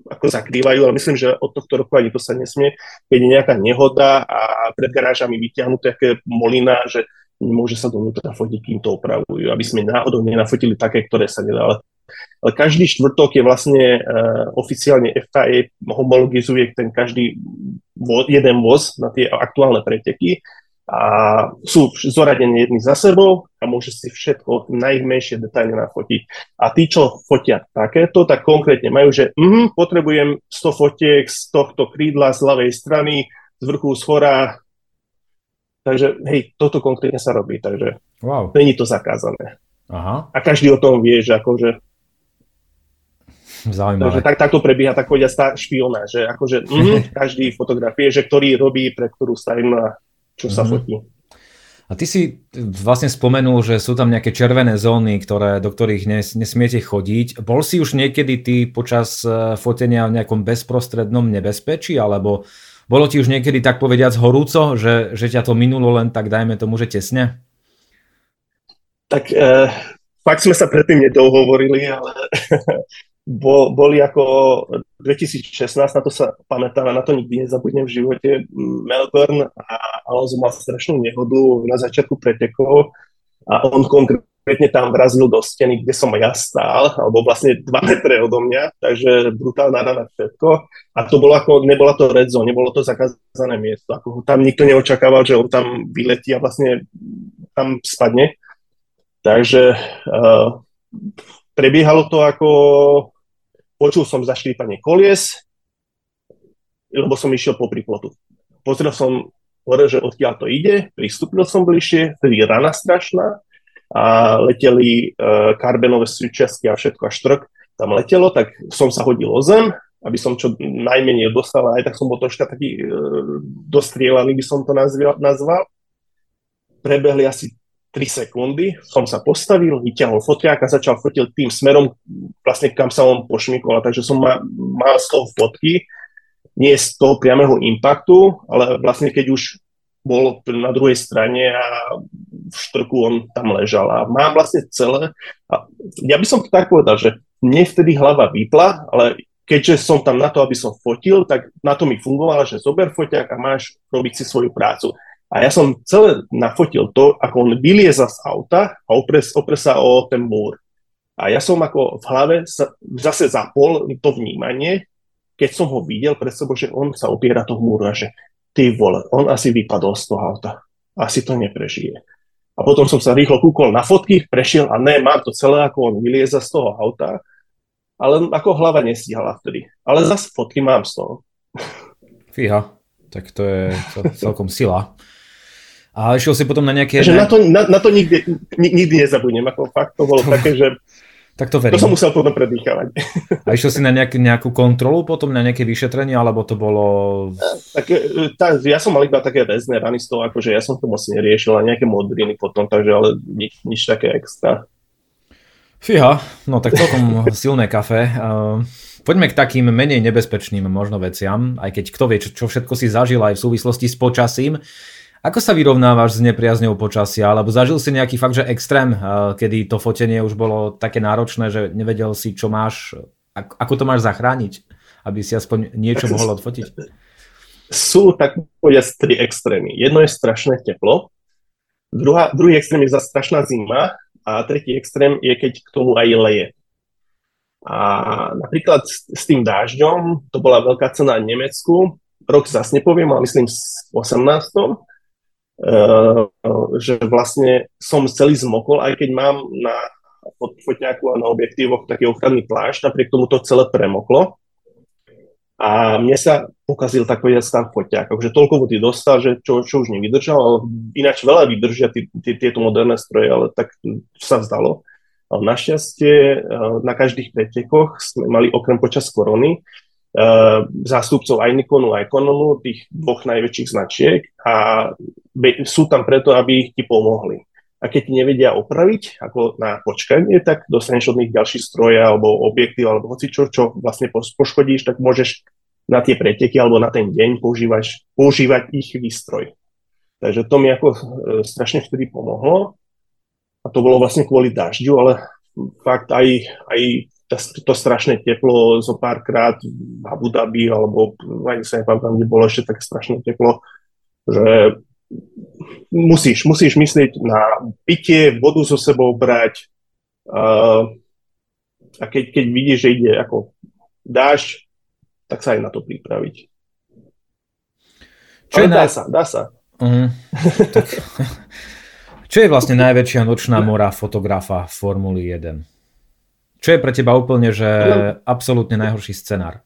ako zakrývajú, ale myslím, že od tohto roku ani to sa nesmie, keď je nejaká nehoda a pred garážami vyťahnuté také molina, že nemôže sa dovnútra fotiť, kým to opravujú, aby sme náhodou nenafotili také, ktoré sa nedá. Ale, ale každý štvrtok je vlastne uh, oficiálne FKE homologizuje ten každý vo, jeden voz na tie aktuálne preteky a sú zoradení jedni za sebou a môže si všetko najmenšie detailne nafotiť. A tí, čo fotia takéto, tak konkrétne majú, že mm, potrebujem 100 fotiek z tohto krídla z ľavej strany, z vrchu, z hora. Takže hej, toto konkrétne sa robí, takže wow. není to zakázané. Aha. A každý o tom vie, že akože Zaujímavé. Takže tak, takto prebieha tak povedia tá špiona, že akože mm, každý fotografie, že ktorý robí pre ktorú stranu a čo sa mm-hmm. fotí. A ty si vlastne spomenul, že sú tam nejaké červené zóny, ktoré, do ktorých nes, nesmiete chodiť. Bol si už niekedy ty počas e, fotenia v nejakom bezprostrednom nebezpečí, alebo bolo ti už niekedy tak povediac horúco, že, že ťa to minulo len tak, dajme tomu, že tesne? Tak e, fakt sme sa predtým nedohovorili, ale bol, boli ako 2016, na to sa pamätám, na to nikdy nezabudnem v živote, Melbourne a Alonso mal strašnú nehodu na začiatku pretekov a on konkrétne tam vrazil do steny, kde som ja stál, alebo vlastne 2 metre odo mňa, takže brutálna rana všetko. A to bolo ako, nebola to red zone, nebolo to zakázané miesto. Ako tam nikto neočakával, že on tam vyletí a vlastne tam spadne. Takže uh, prebiehalo to ako Počul som zaštípanie kolies, lebo som išiel po priplotu. Pozrel som hore, že odkiaľ to ide, pristúpil som bližšie, vtedy rana strašná a leteli uh, karbenové súčiastky a všetko a štrk tam letelo, tak som sa hodil o zem, aby som čo najmenej dostal, aj tak som bol troška taký uh, dostrielaný, by som to nazval. Prebehli asi 3 sekundy, som sa postavil, vyťahol foťák a začal fotiť tým smerom, vlastne kam sa on pošmykol. Takže som ma, mal z toho fotky, nie z toho priamého impaktu, ale vlastne keď už bol na druhej strane a v štrku on tam ležal. A mám vlastne celé, a ja by som to tak povedal, že mne vtedy hlava vypla, ale keďže som tam na to, aby som fotil, tak na to mi fungovalo, že zober foťák a máš robiť si svoju prácu. A ja som celé nafotil to, ako on vylieza z auta a opres, opre sa o ten múr. A ja som ako v hlave zase zapol to vnímanie, keď som ho videl pred sebou, že on sa opiera toho múru a že ty vole, on asi vypadol z toho auta. Asi to neprežije. A potom som sa rýchlo kúkol na fotky, prešiel a ne, mám to celé, ako on vylieza z toho auta, ale ako hlava nestíhala vtedy. Ale zase fotky mám z toho. Fíha, tak to je celkom sila. A išiel si potom na nejaké... Takže na to, na, na to nikdy, nikdy nezabudnem, ako fakt to bolo to, také, že... Tak to verím. To som musel potom predýchavať. A išiel si na nejak, nejakú kontrolu potom, na nejaké vyšetrenie, alebo to bolo... Tak, e, tá, ja som mal iba také väzné rany z toho, akože ja som to moc neriešil, a nejaké modriny potom, takže ale nič, nič také extra. Fíha, no tak celkom silné kafe. Uh, poďme k takým menej nebezpečným možno veciam, aj keď kto vie, čo, čo všetko si zažil aj v súvislosti s počasím. Ako sa vyrovnávaš s nepriazňou počasia? Alebo zažil si nejaký fakt, že extrém, eh, kedy to fotenie už bolo také náročné, že nevedel si, čo máš, ako to máš zachrániť, aby si aspoň niečo mohol odfotiť? Sú tak povedať tri extrémy. Jedno je strašné teplo, druhá, druhý extrém je za strašná zima a tretí extrém je, keď k tomu aj leje. A napríklad s, s tým dážďom, to bola veľká cena v Nemecku, rok zase nepoviem, ale myslím v 18 Eh, že vlastne som celý zmokol, aj keď mám na fotňáku a na objektívoch taký ochranný plášť, napriek tomu to celé premoklo. A mne sa pokazil tak povedať tam foťák, že toľko vody dostal, že čo, čo už nevydržal, ale ináč veľa vydržia tí, tí, tieto moderné stroje, ale tak sa vzdalo. Ale našťastie eh, na každých pretekoch sme mali okrem počas korony Eh, zástupcov aj Nikonu, aj Canonu, tých dvoch najväčších značiek a sú tam preto, aby ti pomohli. A keď ti nevedia opraviť, ako na počkanie, tak dostaneš od nich ďalší stroj alebo objektív alebo hoci čo, vlastne poškodíš, tak môžeš na tie preteky alebo na ten deň používať, používať ich výstroj. Takže to mi ako e, strašne vtedy pomohlo. A to bolo vlastne kvôli dažďu, ale fakt aj, aj to strašné teplo zo párkrát v Abu Dhabi, alebo ani sa nepamätám, kde bolo ešte také strašné teplo, že musíš, musíš myslieť na pitie, vodu so sebou brať uh, a keď, keď vidíš, že ide ako dáš, tak sa aj na to pripraviť. Čo Ale dá sa, dá sa. Tak, čo je vlastne najväčšia nočná mora fotografa v Formuli 1? Čo je pre teba úplne, že absolútne najhorší scenár?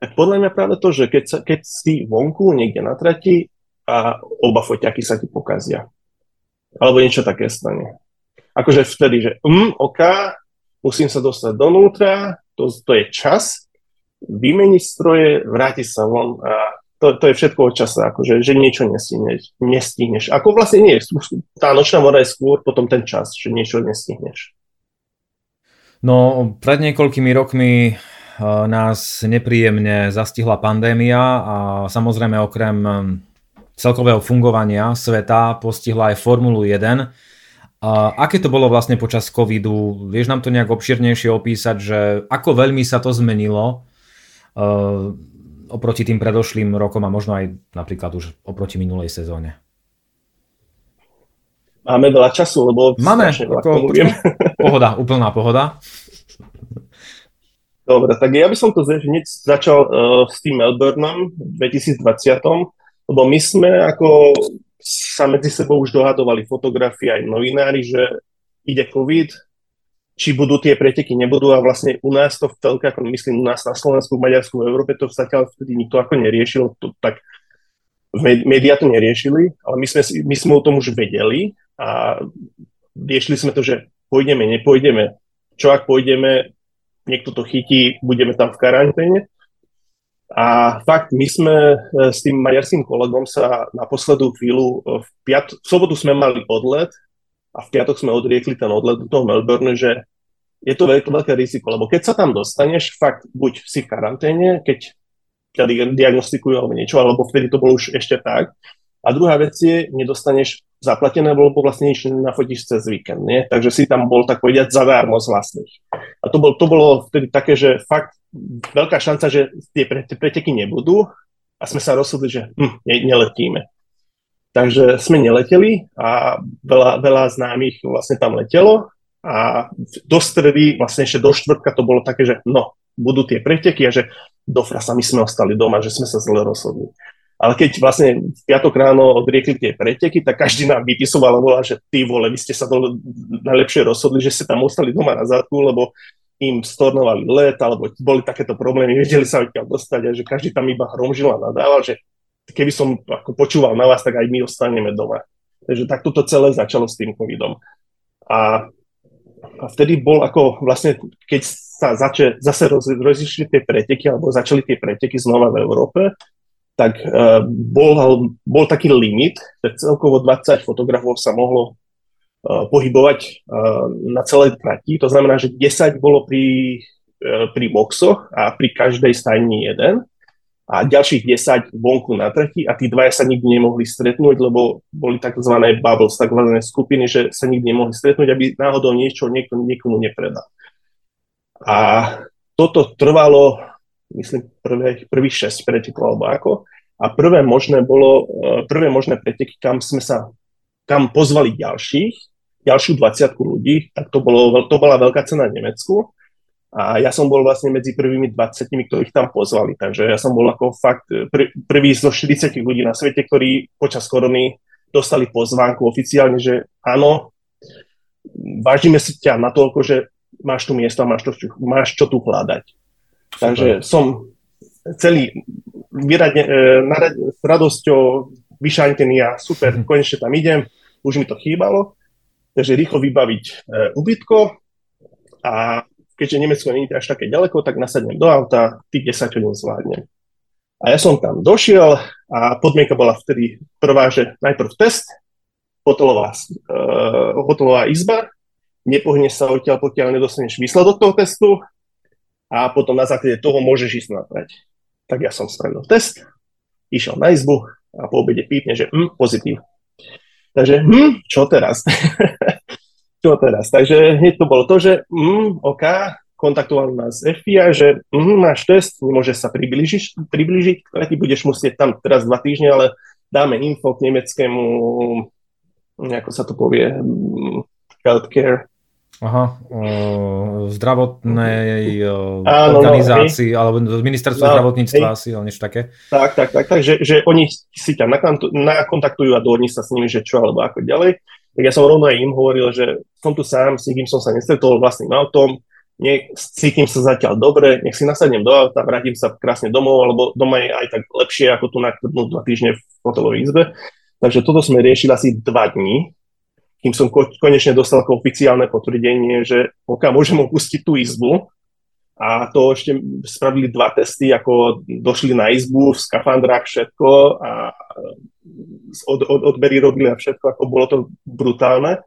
Podľa mňa práve to, že keď, sa, keď si vonku niekde na trati a oba foťaky sa ti pokazia. Alebo niečo také stane. Akože vtedy, že um, OK, musím sa dostať donútra, to, to je čas, vymeniť stroje, vrátiť sa von a to, to je všetko od časa, akože, že niečo nestihneš, nestihneš. Ako vlastne nie, tá nočná mora je skôr potom ten čas, že niečo nestihneš. No, pred niekoľkými rokmi nás nepríjemne zastihla pandémia a samozrejme okrem celkového fungovania sveta postihla aj Formulu 1. A aké to bolo vlastne počas covidu? Vieš nám to nejak obširnejšie opísať, že ako veľmi sa to zmenilo uh, oproti tým predošlým rokom a možno aj napríklad už oproti minulej sezóne? Máme veľa času, lebo... Máme, ako, pohoda, úplná pohoda. Dobre, tak ja by som to hneď začal uh, s tým Melbourneom v 2020, lebo my sme ako sa medzi sebou už dohadovali fotografii aj novinári, že ide COVID, či budú tie preteky, nebudú a vlastne u nás to v telke, ako myslím u nás na Slovensku, v Maďarsku, v Európe to zatiaľ vtedy nikto ako neriešil, to, tak médiá to neriešili, ale my sme, my sme o tom už vedeli a riešili sme to, že pôjdeme, nepôjdeme, čo ak pôjdeme, niekto to chytí, budeme tam v karanténe. A fakt, my sme e, s tým maďarským kolegom sa na poslednú chvíľu, e, v, piat- v sobotu sme mali odlet a v piatok sme odriekli ten odlet do toho Melbourne, že je to veľké, veľké riziko, lebo keď sa tam dostaneš, fakt buď si v karanténe, keď ťa diagnostikujú alebo niečo, alebo vtedy to bolo už ešte tak. A druhá vec je, nedostaneš zaplatené, lebo vlastne nič nafotíš cez víkend, nie? Takže si tam bol, tak povedať, zadarmo z vlastných. A to, bol, to bolo vtedy také, že fakt veľká šanca, že tie preteky nebudú a sme sa rozhodli, že hm, ne, neletíme. Takže sme neleteli a veľa, veľa známych vlastne tam letelo a do stredy, vlastne ešte do štvrtka to bolo také, že no, budú tie preteky a že do frasa my sme ostali doma, že sme sa zle rozhodli. Ale keď vlastne v piatok ráno odriekli tie preteky, tak každý nám vypisoval a že ty vole, vy ste sa do, najlepšie rozhodli, že ste tam ostali doma na zadku, lebo im stornovali let, alebo boli takéto problémy, vedeli sa odtiaľ dostať a že každý tam iba hromžil a nadával, že keby som ako počúval na vás, tak aj my ostaneme doma. Takže takto to celé začalo s tým covidom. A, a vtedy bol ako vlastne, keď sa zače, zase roz, rozišli tie preteky, alebo začali tie preteky znova v Európe, tak uh, bol, bol taký limit, že celkovo 20 fotografov sa mohlo uh, pohybovať uh, na celej trati. To znamená, že 10 bolo pri, uh, pri boxoch a pri každej stajni jeden a ďalších 10 vonku na trati a tí dvaja sa nikdy nemohli stretnúť, lebo boli tzv. bubbles, tzv. skupiny, že sa nikdy nemohli stretnúť, aby náhodou niečo niekto niekomu nepredal. A toto trvalo myslím, prvých, prvých 6 pretekov alebo ako. A prvé možné bolo, e, prvé možné preteky, kam sme sa, kam pozvali ďalších, ďalšiu 20 ľudí, tak to, bolo, to bola veľká cena v Nemecku. A ja som bol vlastne medzi prvými 20, ktorých tam pozvali. Takže ja som bol ako fakt pr- prvý zo 40 ľudí na svete, ktorí počas korony dostali pozvánku oficiálne, že áno, vážime si ťa natoľko, že máš tu miesto máš, to, máš čo tu hľadať. Takže som celý vyradne, e, narad, s radosťou vyšantený a super, konečne tam idem, už mi to chýbalo, takže rýchlo vybaviť e, ubytko. A keďže Nemecko nie je až také ďaleko, tak nasadnem do auta, tých 10 hodín zvládnem. A ja som tam došiel a podmienka bola vtedy prvá, že najprv test, hotelová, uh, hotelová izba, nepohneš sa odtiaľ, pokiaľ nedostaneš výsledok toho testu, a potom na základe toho môžeš ísť na trať. Tak ja som spravil test, išiel na izbu a po obede pípne, že hm, pozitív. Takže hm, čo teraz? čo teraz? Takže hneď to bolo to, že hm, OK, kontaktovali nás FBI, že hm, máš test, nemôže sa približiť, približiť, ty budeš musieť tam teraz dva týždne, ale dáme info k nemeckému, ako sa to povie, hm, healthcare Aha, o, zdravotnej o, Áno, organizácii, no, alebo ministerstva no, zdravotníctva hej. asi, ale niečo také. Tak, tak, tak, tak že, že oni si ťa nakontaktujú a dohodni sa s nimi, že čo alebo ako ďalej. Tak ja som rovno aj im hovoril, že som tu sám, s nikým som sa nestretol vlastným autom, nech, cítim sa zatiaľ dobre, nech si nasadnem do auta, vrátim sa krásne domov, lebo doma je aj tak lepšie ako tu na dva týždne v hotelovej izbe. Takže toto sme riešili asi dva dní, kým som konečne dostal ako oficiálne potvrdenie, že OK, môžem opustiť tú izbu. A to ešte spravili dva testy, ako došli na izbu v skafandrách všetko a od, od, odbery robili a všetko, ako bolo to brutálne.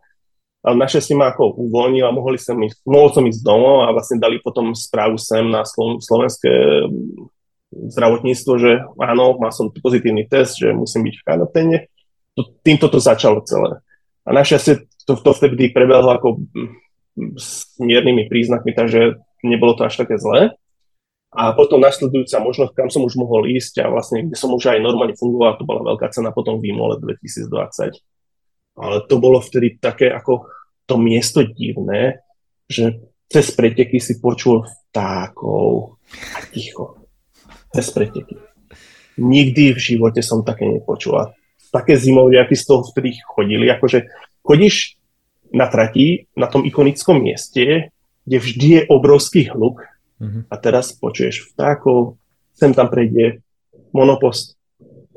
Ale našťastie ma ako uvoľnil a mohli som ísť, mohol som ísť domov a vlastne dali potom správu sem na slovenské zdravotníctvo, že áno, mal som pozitívny test, že musím byť v karanténe. Týmto to začalo celé. A našťastie to, to vtedy prebehlo ako mm, s miernymi príznakmi, takže nebolo to až také zlé. A potom nasledujúca možnosť, kam som už mohol ísť a vlastne, kde som už aj normálne fungoval, to bola veľká cena potom v Imole 2020. Ale to bolo vtedy také ako to miesto divné, že cez preteky si počul vtákov a ticho. Cez preteky. Nikdy v živote som také nepočul také zimovriaky z toho vtedy chodili, akože chodíš na trati na tom ikonickom mieste, kde vždy je obrovský hluk mm-hmm. a teraz počuješ vtákov, sem tam prejde monopost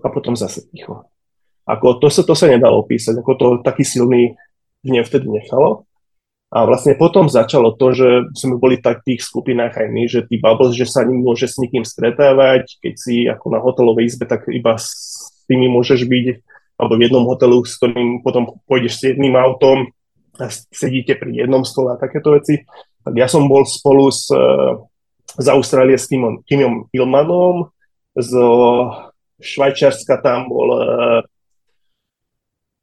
a potom zase ticho. Ako to sa, to sa nedalo opísať, ako to taký silný mne vtedy nechalo. A vlastne potom začalo to, že sme boli tak v tých skupinách aj my, že tí bubbles, že sa môže s nikým stretávať, keď si ako na hotelovej izbe, tak iba s tými môžeš byť, alebo v jednom hotelu, s ktorým potom pôjdeš s jedným autom a sedíte pri jednom stole a takéto veci. Tak ja som bol spolu s, z Austrálie s Timom, Timom Ilmanom, z Švajčiarska tam bol e,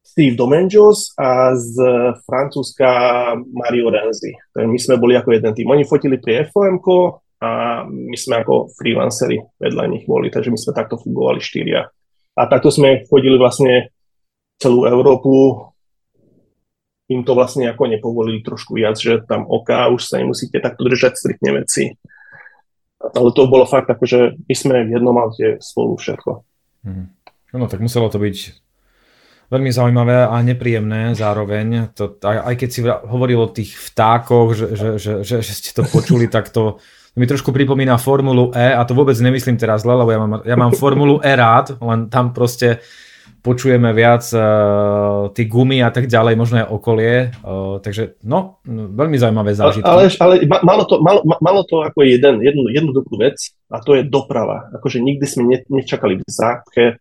Steve Domenjos a z Francúzska Mario Renzi. My sme boli ako jeden tým. Oni fotili pri FOM a my sme ako freelanceri vedľa nich boli, takže my sme takto fungovali štyria. A takto sme chodili vlastne celú Európu. Im to vlastne ako nepovolili trošku viac, že tam oka už sa nemusíte takto držať striktne veci. Ale to bolo fakt ako, že my sme v jednom aute spolu všetko. Hmm. No tak muselo to byť veľmi zaujímavé a nepríjemné zároveň. To, aj, aj keď si hovoril o tých vtákoch, že, že, že, že, že ste to počuli, tak to to mi trošku pripomína Formulu E a to vôbec nemyslím teraz zle, lebo ja mám, ja mám Formulu E rád, len tam proste počujeme viac uh, tie gumy a tak ďalej, možno aj okolie. Uh, takže no, veľmi zaujímavé zážitky. Ale, ale, malo, to, malo, malo to ako jeden, jednu, jednoduchú vec a to je doprava. Akože nikdy sme ne, nečakali v zápke,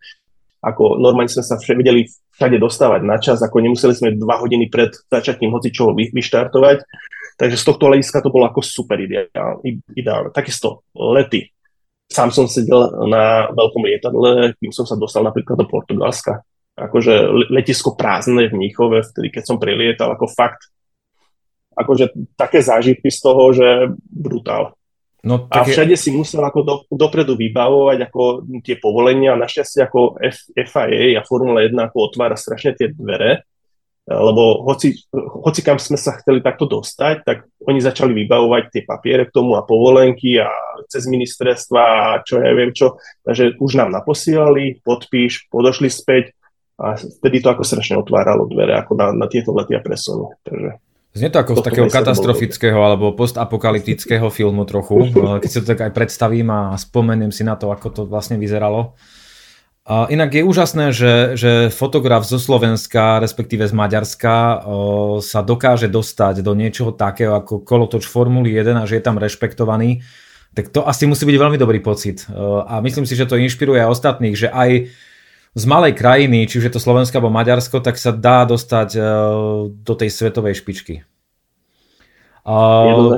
ako normálne sme sa však vedeli všade dostávať na čas, ako nemuseli sme dva hodiny pred začatím hoci čo vyštartovať. Takže z tohto hľadiska to bolo ako super ideálne. ideálne. Takisto lety. Sám som sedel na veľkom lietadle, kým som sa dostal napríklad do Portugalska. Akože letisko prázdne v Mníchove, vtedy keď som prilietal, ako fakt. Akože také zážitky z toho, že brutál. No, a všade je... si musel ako do, dopredu vybavovať ako tie povolenia. Našťastie ako F, FIA a Formula 1 ako otvára strašne tie dvere lebo hoci, hoci kam sme sa chceli takto dostať, tak oni začali vybavovať tie papiere k tomu a povolenky a cez ministerstva a čo ja viem čo. Takže už nám naposielali, podpíš, podošli späť a vtedy to ako strašne otváralo dvere ako na, na tieto lety a presuny. Takže Znie to ako z takého katastrofického alebo postapokalyptického filmu trochu, keď si to tak aj predstavím a spomeniem si na to, ako to vlastne vyzeralo. A inak je úžasné, že, že fotograf zo Slovenska, respektíve z Maďarska, sa dokáže dostať do niečoho takého ako kolotoč Formuly 1 a že je tam rešpektovaný. Tak to asi musí byť veľmi dobrý pocit. A myslím si, že to inšpiruje aj ostatných, že aj z malej krajiny, či už je to Slovensko alebo Maďarsko, tak sa dá dostať o, do tej svetovej špičky. Uh...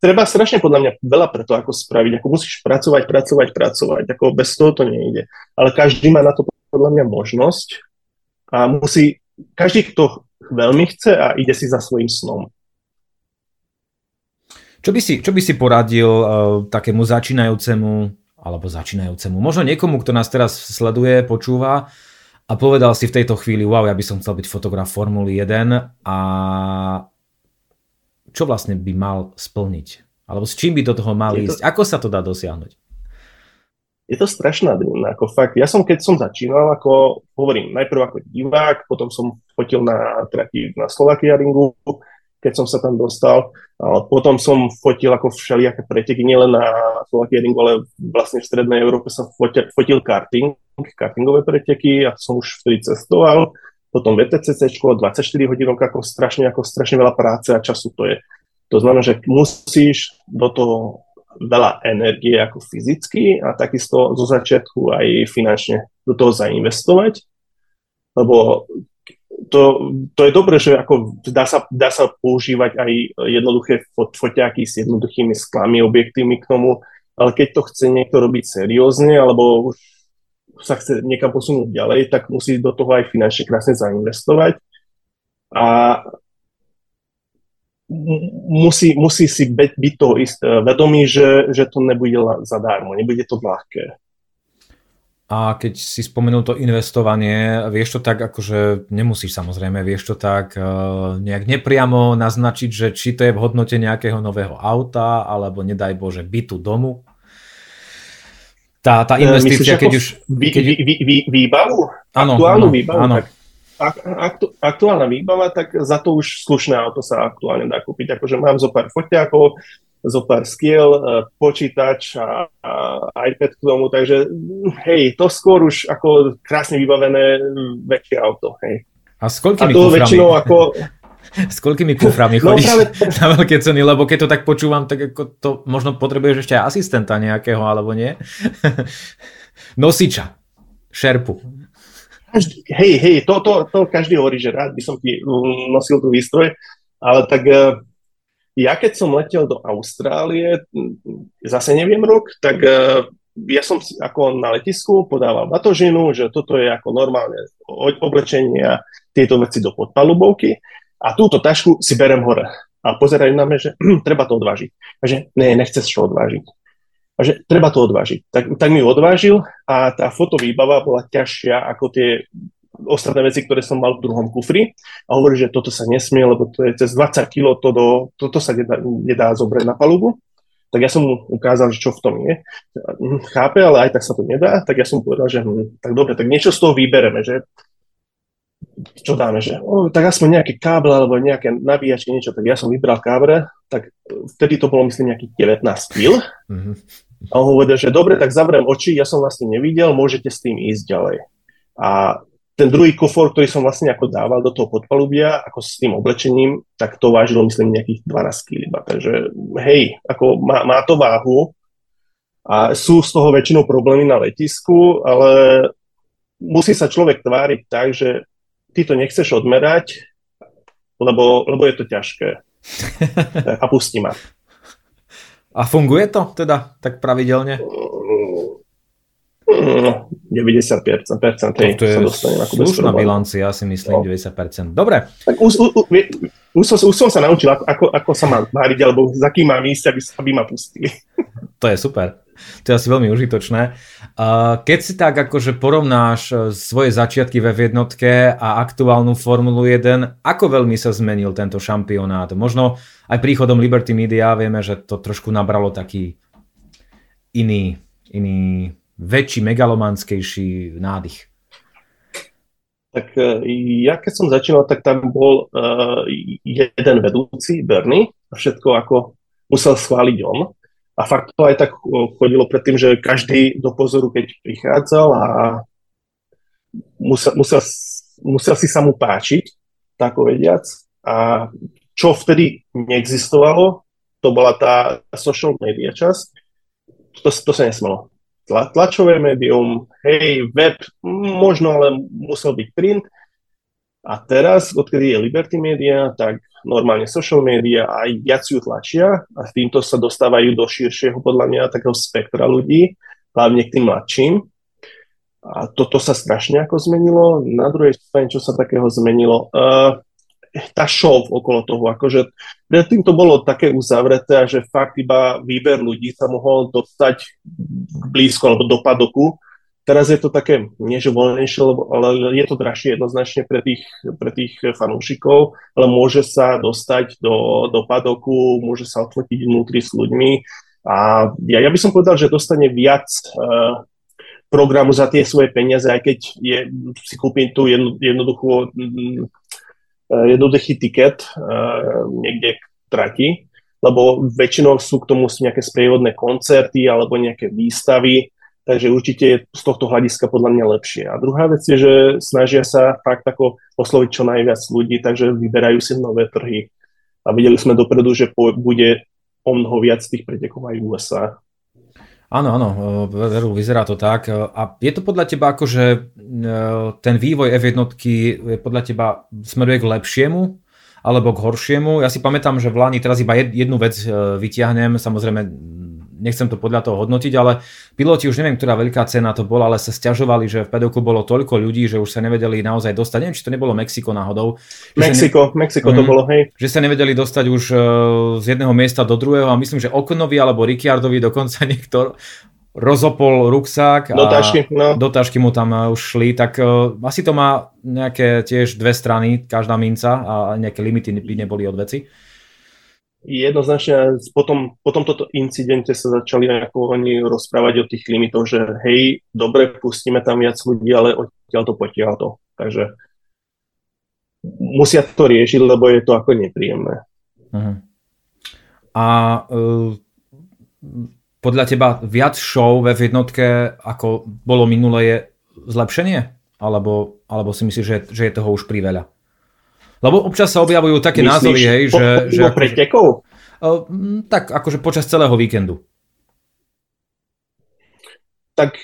Treba, strašne podľa mňa veľa preto, ako spraviť. Ako musíš pracovať, pracovať, pracovať. Ako bez toho to nejde. Ale každý má na to podľa mňa možnosť a musí, každý, kto veľmi chce a ide si za svojím snom. Čo by si, čo by si poradil uh, takému začínajúcemu, alebo začínajúcemu, možno niekomu, kto nás teraz sleduje, počúva a povedal si v tejto chvíli, wow, ja by som chcel byť fotograf Formuly 1 a čo vlastne by mal splniť? Alebo s čím by do toho mal je ísť? To... Ako sa to dá dosiahnuť? je to strašná drina, ako fakt. Ja som, keď som začínal, ako hovorím, najprv ako divák, potom som fotil na trati na Slovakia ringu, keď som sa tam dostal, potom som fotil ako všelijaké preteky, nielen na Slovakia ringu, ale vlastne v Strednej Európe som fotil, fotil karting, kartingové preteky a som už vtedy cestoval, potom VTCC, 24 hodín, ako strašne, ako strašne veľa práce a času to je. To znamená, že musíš do toho veľa energie ako fyzicky a takisto zo začiatku aj finančne do toho zainvestovať, lebo to, to je dobré, že ako dá, sa, dá sa používať aj jednoduché fot, foťáky s jednoduchými sklami, objektívmi k tomu, ale keď to chce niekto robiť seriózne, alebo už sa chce niekam posunúť ďalej, tak musí do toho aj finančne krásne zainvestovať. A musí, musí si byť, byť toho ist, vedomý, že, že to nebude zadarmo, nebude to ľahké. A keď si spomenul to investovanie, vieš to tak, akože nemusíš samozrejme, vieš to tak uh, nejak nepriamo naznačiť, že či to je v hodnote nejakého nového auta, alebo nedaj Bože bytu domu? Tá, tá e, investícia, Myslíš, keď už... Vý, keď... Vý, vý, vý, výbavu? Áno, Aktuálnu áno, výbavu? Áno. Tak aktu, aktuálna výbava, tak za to už slušné auto sa aktuálne dá kúpiť. Akože mám zo pár foťákov, zo pár skiel, e, počítač a, a iPad k tomu, takže hej, to skôr už ako krásne vybavené väčšie auto, hej. A s koľkými a to kuframi? väčšinou ako... S koľkými kuframi no, chodíš no, práve... na veľké ceny, lebo keď to tak počúvam, tak ako to možno potrebuješ ešte aj asistenta nejakého, alebo nie? Nosiča, šerpu. Každý, hej, hej, to, to, to každý hovorí, že rád by som ti nosil tú výstroj, ale tak e, ja keď som letel do Austrálie, zase neviem rok, tak e, ja som ako na letisku podával batožinu, že toto je ako normálne oblečenie a tieto veci do podpalubovky a túto tašku si berem hore. A pozerajú na mňa, že treba to odvážiť. A že ne, nechceš čo odvážiť a že treba to odvážiť. Tak, tak mi odvážil a tá fotovýbava bola ťažšia ako tie ostatné veci, ktoré som mal v druhom kufri a hovorí, že toto sa nesmie, lebo to je cez 20 kg, to do, toto sa nedá, nedá zobrať na palubu. Tak ja som mu ukázal, že čo v tom je. Chápe, ale aj tak sa to nedá. Tak ja som povedal, že hm, tak dobre, tak niečo z toho vybereme, že čo dáme, že o, tak aspoň nejaké káble alebo nejaké nabíjačky, niečo, tak ja som vybral káble, tak vtedy to bolo myslím nejakých 19 kg. Mm-hmm. A on hovoril, že dobre, tak zavriem oči, ja som vlastne nevidel, môžete s tým ísť ďalej. A ten druhý kufor, ktorý som vlastne ako dával do toho podpalubia, ako s tým oblečením, tak to vážilo myslím nejakých 12 kg. Takže hej, ako má, má to váhu a sú z toho väčšinou problémy na letisku, ale musí sa človek tváriť tak, že ty to nechceš odmerať, lebo, lebo je to ťažké. A pustí ma. A funguje to teda tak pravidelne? No, 90%, percent, hej, to je sa slušná bilancia, ja si myslím, no. 90%. Dobre. Tak už, už, už, som, už som sa naučil, ako, ako, ako sa mám máriť, alebo za kým mám ísť, aby, aby ma pustili. To je super. To je asi veľmi užitočné. Keď si tak akože porovnáš e, svoje začiatky ve jednotke a aktuálnu Formulu 1, ako veľmi sa zmenil tento šampionát? Možno aj príchodom Liberty Media vieme, že to trošku nabralo taký iný, iný väčší, megalomanskejší nádych. Tak e, ja keď som začínal, tak tam bol uh, jeden vedúci, Bernie, a všetko ako musel schváliť on. A fakt to aj tak chodilo predtým, že každý do pozoru, keď prichádzal a musel, musel, musel si sa mu páčiť, tak povediac. A čo vtedy neexistovalo, to bola tá social media časť, to, to sa nesmelo. Tla, tlačové médium, hej, web, možno, ale musel byť print. A teraz, odkedy je Liberty Media, tak normálne social media aj viac ju tlačia a týmto sa dostávajú do širšieho podľa mňa takého spektra ľudí, hlavne k tým mladším. A toto sa strašne ako zmenilo. Na druhej strane, čo sa takého zmenilo? Uh, tá show okolo toho, akože predtým to bolo také uzavreté, že fakt iba výber ľudí sa mohol dostať blízko alebo do padoku. Teraz je to také, nie že voľnejšie, ale je to drahšie jednoznačne pre tých, pre tých fanúšikov, ale môže sa dostať do, do padoku, môže sa odfotiť vnútri s ľuďmi. A ja, ja by som povedal, že dostane viac uh, programu za tie svoje peniaze, aj keď je, si kúpim tú jedno, jednoduchú, uh, jednoduchý tiket uh, niekde k trati, lebo väčšinou sú k tomu nejaké sprievodné koncerty alebo nejaké výstavy, Takže určite je z tohto hľadiska podľa mňa lepšie. A druhá vec je, že snažia sa fakt ako osloviť čo najviac ľudí, takže vyberajú si nové trhy. A videli sme dopredu, že bude o mnoho viac tých pretekov aj v USA. Áno, áno, veru, vyzerá to tak. A je to podľa teba ako, že e, ten vývoj F1 je podľa teba smeruje k lepšiemu alebo k horšiemu? Ja si pamätám, že v Lani teraz iba jednu vec e, vyťahnem, samozrejme nechcem to podľa toho hodnotiť, ale piloti už neviem, ktorá veľká cena to bola, ale sa stiažovali, že v pedoku bolo toľko ľudí, že už sa nevedeli naozaj dostať. Neviem, či to nebolo Mexiko náhodou. Mexiko, ne... Mexiko to mm, bolo, hej. Že sa nevedeli dostať už uh, z jedného miesta do druhého a myslím, že Okonovi alebo Ricciardovi dokonca niekto rozopol ruksák a do tašky, no. do tašky mu tam e, už šli, tak uh, asi to má nejaké tiež dve strany, každá minca a nejaké limity by neboli od veci jednoznačne potom, po tomto incidente sa začali ako oni rozprávať o tých limitoch, že hej, dobre, pustíme tam viac ľudí, ale odtiaľ to potiaľ to. Takže musia to riešiť, lebo je to ako nepríjemné. Uh-huh. A uh, podľa teba viac show v jednotke, ako bolo minulé, je zlepšenie? Alebo, alebo si myslíš, že, že je toho už priveľa? Lebo občas sa objavujú také Myslíš, názory, hej, po, že... Po, že po pretekov? tak, akože počas celého víkendu. Tak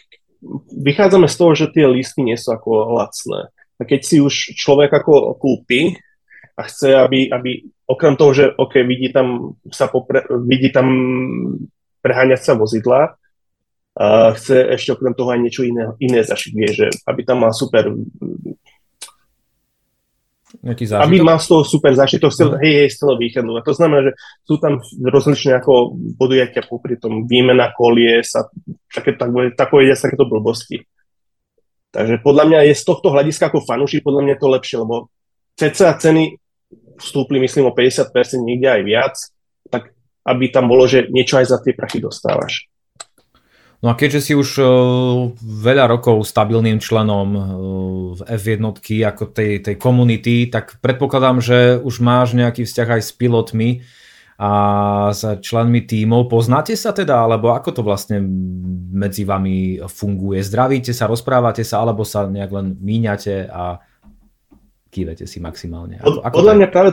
vychádzame z toho, že tie listy nie sú ako lacné. A keď si už človek ako kúpi a chce, aby, aby okrem toho, že OK, vidí tam, sa popre, vidí tam preháňať sa vozidla, a chce ešte okrem toho aj niečo iné, iné zašiť, vie, že aby tam mal super Nejaký zážitok? Aby mal z toho super zážitok mm. hej, hej, z celého víkendu. A to znamená, že sú tam rozličné ako podujatia popri tom výmena kolie, sa, také, tak, tak sa takéto blbosti. Takže podľa mňa je z tohto hľadiska ako fanúšik, podľa mňa je to lepšie, lebo cca ceny vstúpli, myslím, o 50%, niekde aj viac, tak aby tam bolo, že niečo aj za tie prachy dostávaš. No a keďže si už uh, veľa rokov stabilným členom uh, v F1 ako tej, tej komunity, tak predpokladám, že už máš nejaký vzťah aj s pilotmi a s členmi tímov. Poznáte sa teda, alebo ako to vlastne medzi vami funguje? Zdravíte sa, rozprávate sa, alebo sa nejak len míňate a kývete si maximálne? Ako, ako Podľa mňa práve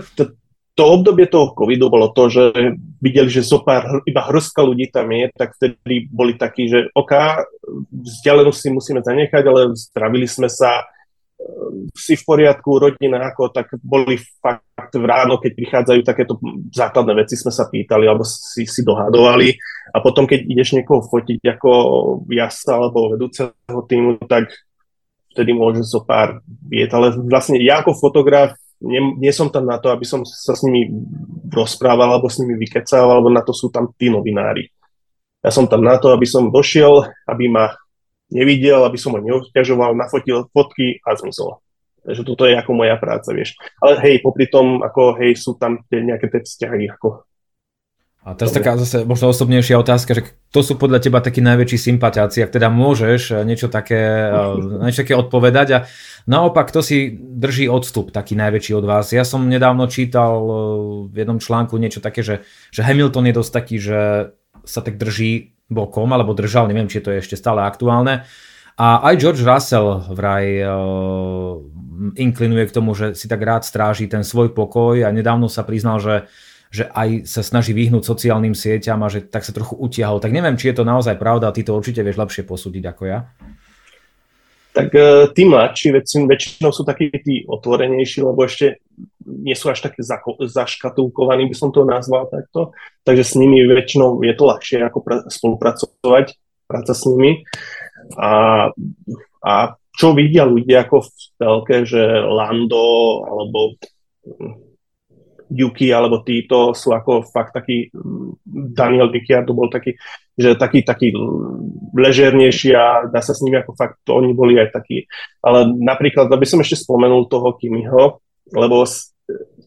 to, obdobie toho covidu bolo to, že videli, že zo pár, iba hrstka ľudí tam je, tak vtedy boli takí, že OK, vzdialenosť si musíme zanechať, ale zdravili sme sa, ehm, si v poriadku, rodina ako, tak boli fakt v ráno, keď prichádzajú takéto základné veci, sme sa pýtali alebo si, si dohadovali. A potom, keď ideš niekoho fotiť ako jazda alebo vedúceho týmu, tak vtedy môže zo pár viet, ale vlastne ja ako fotograf nie, nie som tam na to, aby som sa s nimi rozprával alebo s nimi vykecal, alebo na to sú tam tí novinári. Ja som tam na to, aby som došiel, aby ma nevidel, aby som ho neobťažoval, nafotil fotky a zmizol. Takže toto je ako moja práca, vieš. Ale hej, popri tom, ako hej, sú tam tie nejaké tie vzťahy, ako a teraz taká zase možno osobnejšia otázka, že to sú podľa teba takí najväčší sympatiáci, ak teda môžeš eh, niečo také, eh, niečo také odpovedať a naopak to si drží odstup taký najväčší od vás. Ja som nedávno čítal eh, v jednom článku niečo také, že, že Hamilton je dosť taký, že sa tak drží bokom, alebo držal, neviem, či to je ešte stále aktuálne. A aj George Russell vraj uh, inklinuje k tomu, že si tak rád stráži ten svoj pokoj a nedávno sa priznal, že že aj sa snaží vyhnúť sociálnym sieťam a že tak sa trochu utiahol. Tak neviem, či je to naozaj pravda ty to určite vieš lepšie posúdiť ako ja. Tak e, tí mladší väčšinou sú takí tí otvorenejší, lebo ešte nie sú až také zaškatulkovaní, by som to nazval takto. Takže s nimi väčšinou je to ľahšie ako spolupracovať, práca s nimi. A, a čo vidia ľudia ako v telke, že Lando alebo Yuki alebo títo sú ako fakt taký, Daniel Ricciardo bol taký že taký, taký ležernejší a dá sa s nimi ako fakt, to oni boli aj takí. Ale napríklad, aby som ešte spomenul toho Kimiho, lebo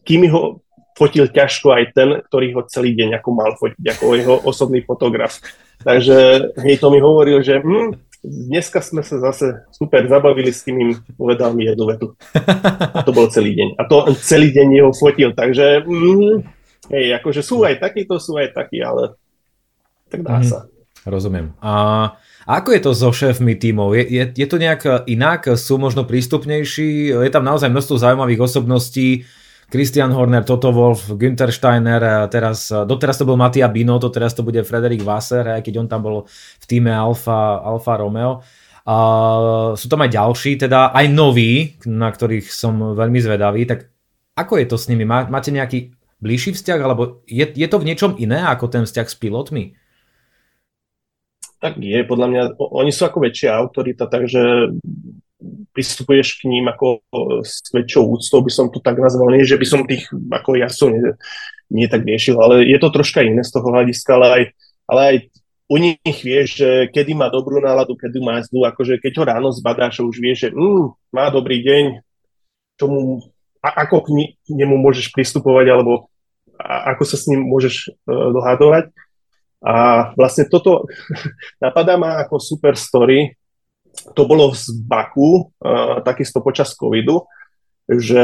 Kimiho fotil ťažko aj ten, ktorý ho celý deň ako mal fotiť, ako jeho osobný fotograf. Takže hej, to mi hovoril, že hm, dneska sme sa zase super zabavili s tým, povedal mi jednu vetu. A to bol celý deň. A to celý deň jeho fotil, takže hm, hej, akože sú aj takí, to sú aj takí, ale tak dá mm, sa. Rozumiem. A ako je to so šéfmi tímov? Je, je, je to nejak inak? Sú možno prístupnejší? Je tam naozaj množstvo zaujímavých osobností. Christian Horner, Toto Wolf, Günther Steiner, teraz, doteraz to bol Matia Binotto, teraz to bude Frederik Wasser, aj keď on tam bol v týme Alfa, Alfa Romeo. A sú tam aj ďalší, teda aj noví, na ktorých som veľmi zvedavý. Tak ako je to s nimi? Máte nejaký bližší vzťah, alebo je, je to v niečom iné ako ten vzťah s pilotmi? Tak je, podľa mňa, oni sú ako väčšia autorita, takže pristupuješ k ním ako s väčšou úctou, by som to tak nazval, nie, že by som tých ako jazdcov nie, nie tak riešil, ale je to troška iné z toho hľadiska, ale aj, ale aj u nich vieš, že kedy má dobrú náladu, kedy má zlú, akože keď ho ráno zbadáš, už vieš, že mm, má dobrý deň, čomu, a, ako k, nemu môžeš pristupovať, alebo a, ako sa s ním môžeš uh, dohadovať. A vlastne toto napadá ma ako super story. To bolo z Baku, takisto počas covidu, že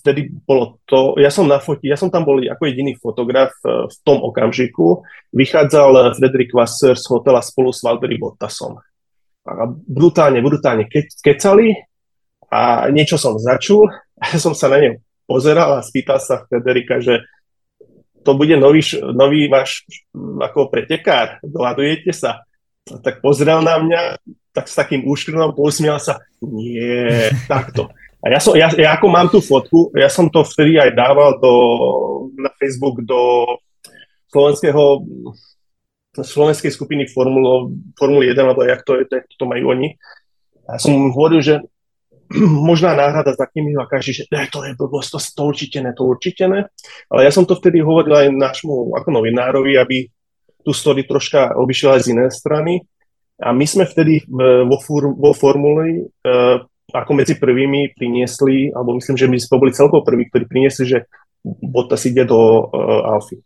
vtedy bolo to, ja som na foti, ja som tam bol ako jediný fotograf uh, v tom okamžiku, vychádzal Fredrik Wasser z hotela spolu s Valtteri Bottasom. A brutálne, brutálne ke, kecali a niečo som začul a som sa na ňu pozeral a spýtal sa Frederika, že to bude nový, nový váš ako pretekár, dohadujete sa. Tak pozrel na mňa, tak s takým úškrnom pousmial sa, nie, takto. A ja, som, ja, ja ako mám tú fotku, ja som to vtedy aj dával do, na Facebook do slovenského slovenskej skupiny Formulo, Formuly 1, alebo jak to, je, to majú oni. A som hovoril, že možná náhrada za kým a každý, že ne, to je blbosť, to, to určite ne, to určite ne. Ale ja som to vtedy hovoril aj nášmu ako novinárovi, aby tú story troška obišiel aj z inej strany. A my sme vtedy vo, fur, vo formuli uh, ako medzi prvými priniesli, alebo myslím, že my sme boli celkovo prví, ktorí priniesli, že Bottas ide do uh, Alfy.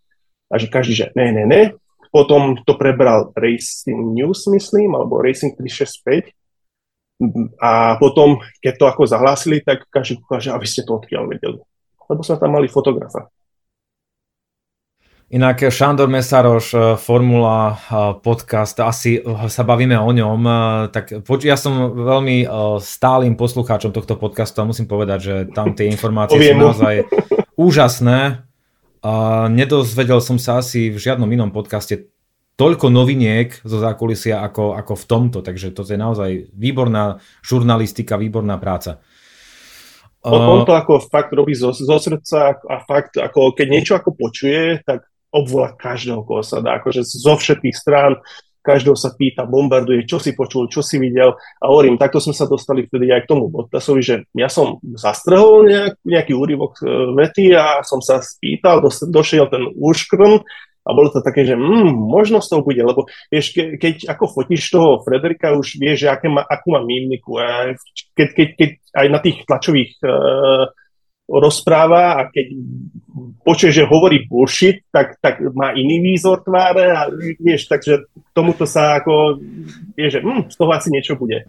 A že každý, že ne, ne, ne. Potom to prebral Racing News, myslím, alebo Racing 365 a potom, keď to ako zahlásili, tak každý ukáže, aby ste to odkiaľ vedeli. Lebo sme tam mali fotografa. Inak Šandor Mesaroš, eh, Formula eh, podcast, asi sa bavíme o ňom, eh, tak ja som veľmi stálym poslucháčom tohto podcastu a musím povedať, že tam tie informácie sú naozaj úžasné. Nedozvedel som sa asi v žiadnom inom podcaste toľko noviniek zo zákulisia ako, ako v tomto, takže to je naozaj výborná žurnalistika, výborná práca. On, on to ako fakt robí zo, zo srdca a fakt, ako keď niečo ako počuje, tak obvolá každého, koho sa dá, akože zo všetkých strán, každého sa pýta, bombarduje, čo si počul, čo si videl. A hovorím, takto sme sa dostali vtedy aj k tomu Bottasovi, že ja som zastrhol nejak, nejaký úryvok e, vety a som sa spýtal, dos, došiel ten úškrn a bolo to také, že mm, možno z toho bude, lebo vieš, ke, keď ako fotíš toho Frederika, už vieš, že aké má, akú má mimiku. A keď, keď, keď aj na tých tlačových uh, rozpráva a keď počuje, že hovorí bullshit, tak, tak má iný výzor tváre a vieš, takže tomuto sa ako, vieš, že mm, z toho asi niečo bude.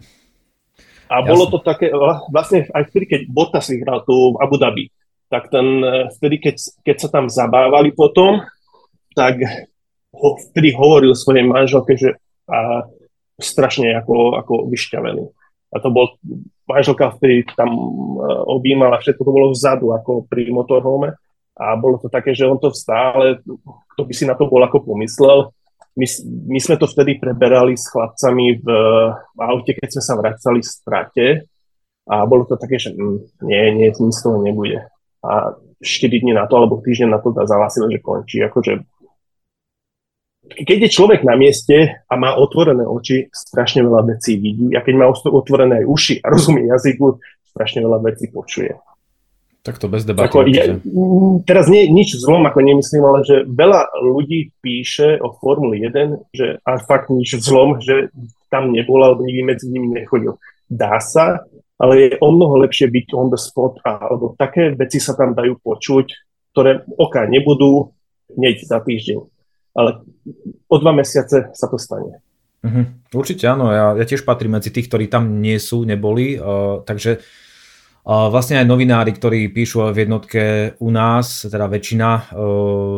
A Jasne. bolo to také, vlastne aj vtedy, keď Bottas vyhral tu v Abu Dhabi, tak ten, e, vtedy, keď, keď sa tam zabávali potom, tak ho, vtedy hovoril svojej manželke, že a, strašne ako, ako vyšťavený. A to bol, manželka vtedy tam uh, objímala, všetko to bolo vzadu, ako pri motorhome. A bolo to také, že on to stále, kto by si na to bol ako pomyslel. My, my sme to vtedy preberali s chlapcami v, v aute, keď sme sa vracali z trate. A bolo to také, že mm, nie, nie, nic z toho nebude. A 4 dní na to, alebo týždeň na to zahlásili, že končí. Akože keď je človek na mieste a má otvorené oči, strašne veľa vecí vidí a keď má otvorené aj uši a rozumie jazyku, strašne veľa vecí počuje. Tak to bez debaty. Ako, je, teraz nie, nič zlom, ako nemyslím, ale že veľa ľudí píše o Formuli 1, že a fakt nič zlom, že tam nebol, alebo nikdy medzi nimi nechodil. Dá sa, ale je o mnoho lepšie byť on the spot, a, alebo také veci sa tam dajú počuť, ktoré oka nebudú hneď za týždeň. Ale o dva mesiace sa to stane. Mhm, určite áno, ja, ja tiež patrím medzi tých, ktorí tam nie sú, neboli, uh, takže Vlastne aj novinári, ktorí píšu v jednotke u nás, teda väčšina,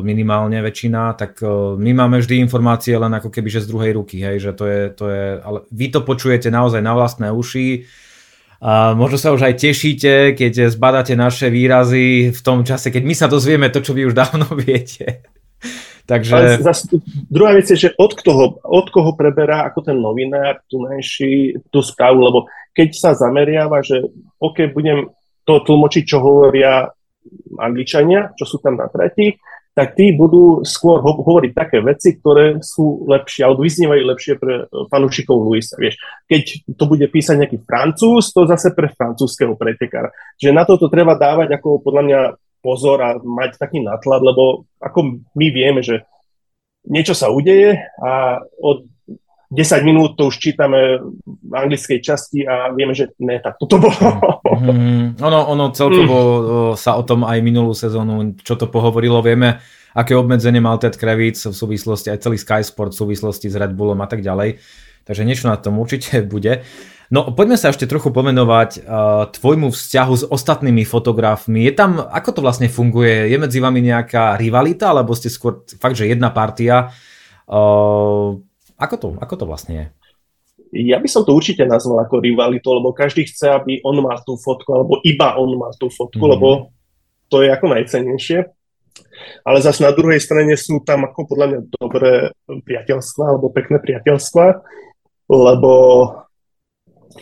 minimálne väčšina, tak my máme vždy informácie len ako keby že z druhej ruky, hej, že to je, to je, ale vy to počujete naozaj na vlastné uši, a možno sa už aj tešíte, keď zbadáte naše výrazy v tom čase, keď my sa dozvieme to, čo vy už dávno viete. Takže... Ale zase, druhá vec je, že od koho, od koho preberá ako ten novinár tú, najší, tú správu, lebo keď sa zameriava, že OK, budem to tlmočiť, čo hovoria Angličania, čo sú tam na trati, tak tí budú skôr ho- hovoriť také veci, ktoré sú lepšie, alebo vyznievajú lepšie pre fanúšikov Luisa. Vieš. Keď to bude písať nejaký francúz, to zase pre francúzského pretekára. Že na toto treba dávať ako podľa mňa pozor a mať taký natlad, lebo ako my vieme, že niečo sa udeje a od 10 minút to už čítame v anglickej časti a vieme, že ne, tak toto bolo. Mm, ono, ono celkovo mm. sa o tom aj minulú sezónu, čo to pohovorilo, vieme, aké obmedzenie mal Ted Kravitz v súvislosti, aj celý Sky Sport v súvislosti s Red Bullom a tak ďalej. Takže niečo na tom určite bude. No poďme sa ešte trochu pomenovať uh, tvojmu vzťahu s ostatnými fotografmi. Je tam, ako to vlastne funguje? Je medzi vami nejaká rivalita, alebo ste skôr fakt, že jedna partia? Uh, ako, to, ako to vlastne je? Ja by som to určite nazval ako rivalitu, lebo každý chce, aby on mal tú fotku, alebo iba on mal tú fotku, mm. lebo to je ako najcenejšie. Ale zase na druhej strane sú tam ako podľa mňa dobré priateľstva, alebo pekné priateľstva, lebo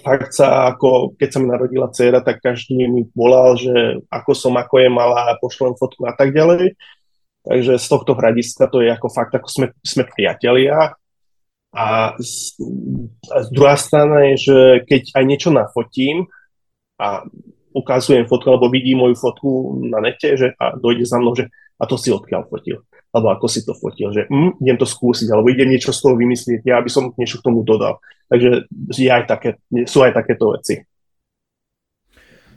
fakt sa ako, keď sa mi narodila dcera, tak každý mi volal, že ako som, ako je malá, pošlem fotku a tak ďalej. Takže z tohto hľadiska to je ako fakt, ako sme, sme priatelia. A z, a z druhá strana je, že keď aj niečo nafotím a ukazujem fotku, alebo vidím moju fotku na nete, že a dojde za mnou, že a to si odkiaľ fotil alebo ako si to fotil, že hm, idem to skúsiť, alebo idem niečo z toho vymyslieť, ja by som niečo k tomu dodal. Takže aj také, sú aj takéto veci.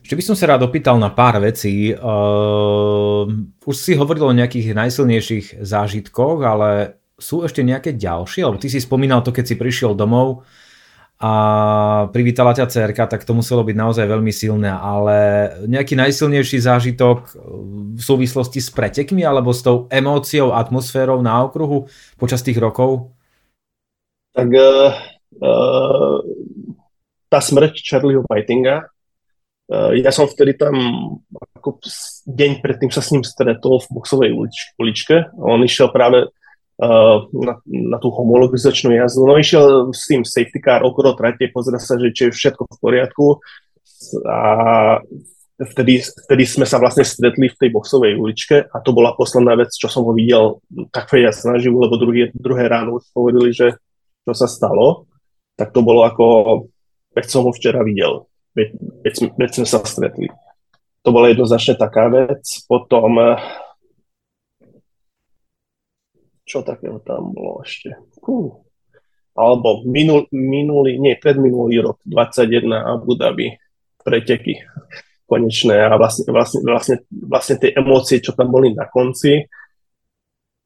Ešte by som sa rád opýtal na pár vecí. Uh, už si hovoril o nejakých najsilnejších zážitkoch, ale sú ešte nejaké ďalšie? Lebo ty si spomínal to, keď si prišiel domov a privítala ťa cerka, tak to muselo byť naozaj veľmi silné, ale nejaký najsilnejší zážitok v súvislosti s pretekmi alebo s tou emóciou, atmosférou na okruhu počas tých rokov? Tak uh, uh, tá smrť Charlieho Whitinga, uh, ja som vtedy tam ako deň predtým sa s ním stretol v boxovej ulič, uličke. On išiel práve na, na tú homologizačnú jazdu. No išiel s tým safety car okolo trate, pozrieť sa, že či je všetko v poriadku a vtedy, vtedy sme sa vlastne stretli v tej boxovej uličke a to bola posledná vec, čo som ho videl tak ja snažil, lebo druhé, druhé ráno už hovorili, že čo sa stalo, tak to bolo ako, veď som ho včera videl, veď, veď, veď sme sa stretli. To bola jednoznačne taká vec. Potom čo takého tam bolo ešte? Uh. Alebo minul, minulý, nie, predminulý rok, 21 Abu Dhabi, preteky konečné a vlastne, vlastne, vlastne, vlastne tie emócie, čo tam boli na konci,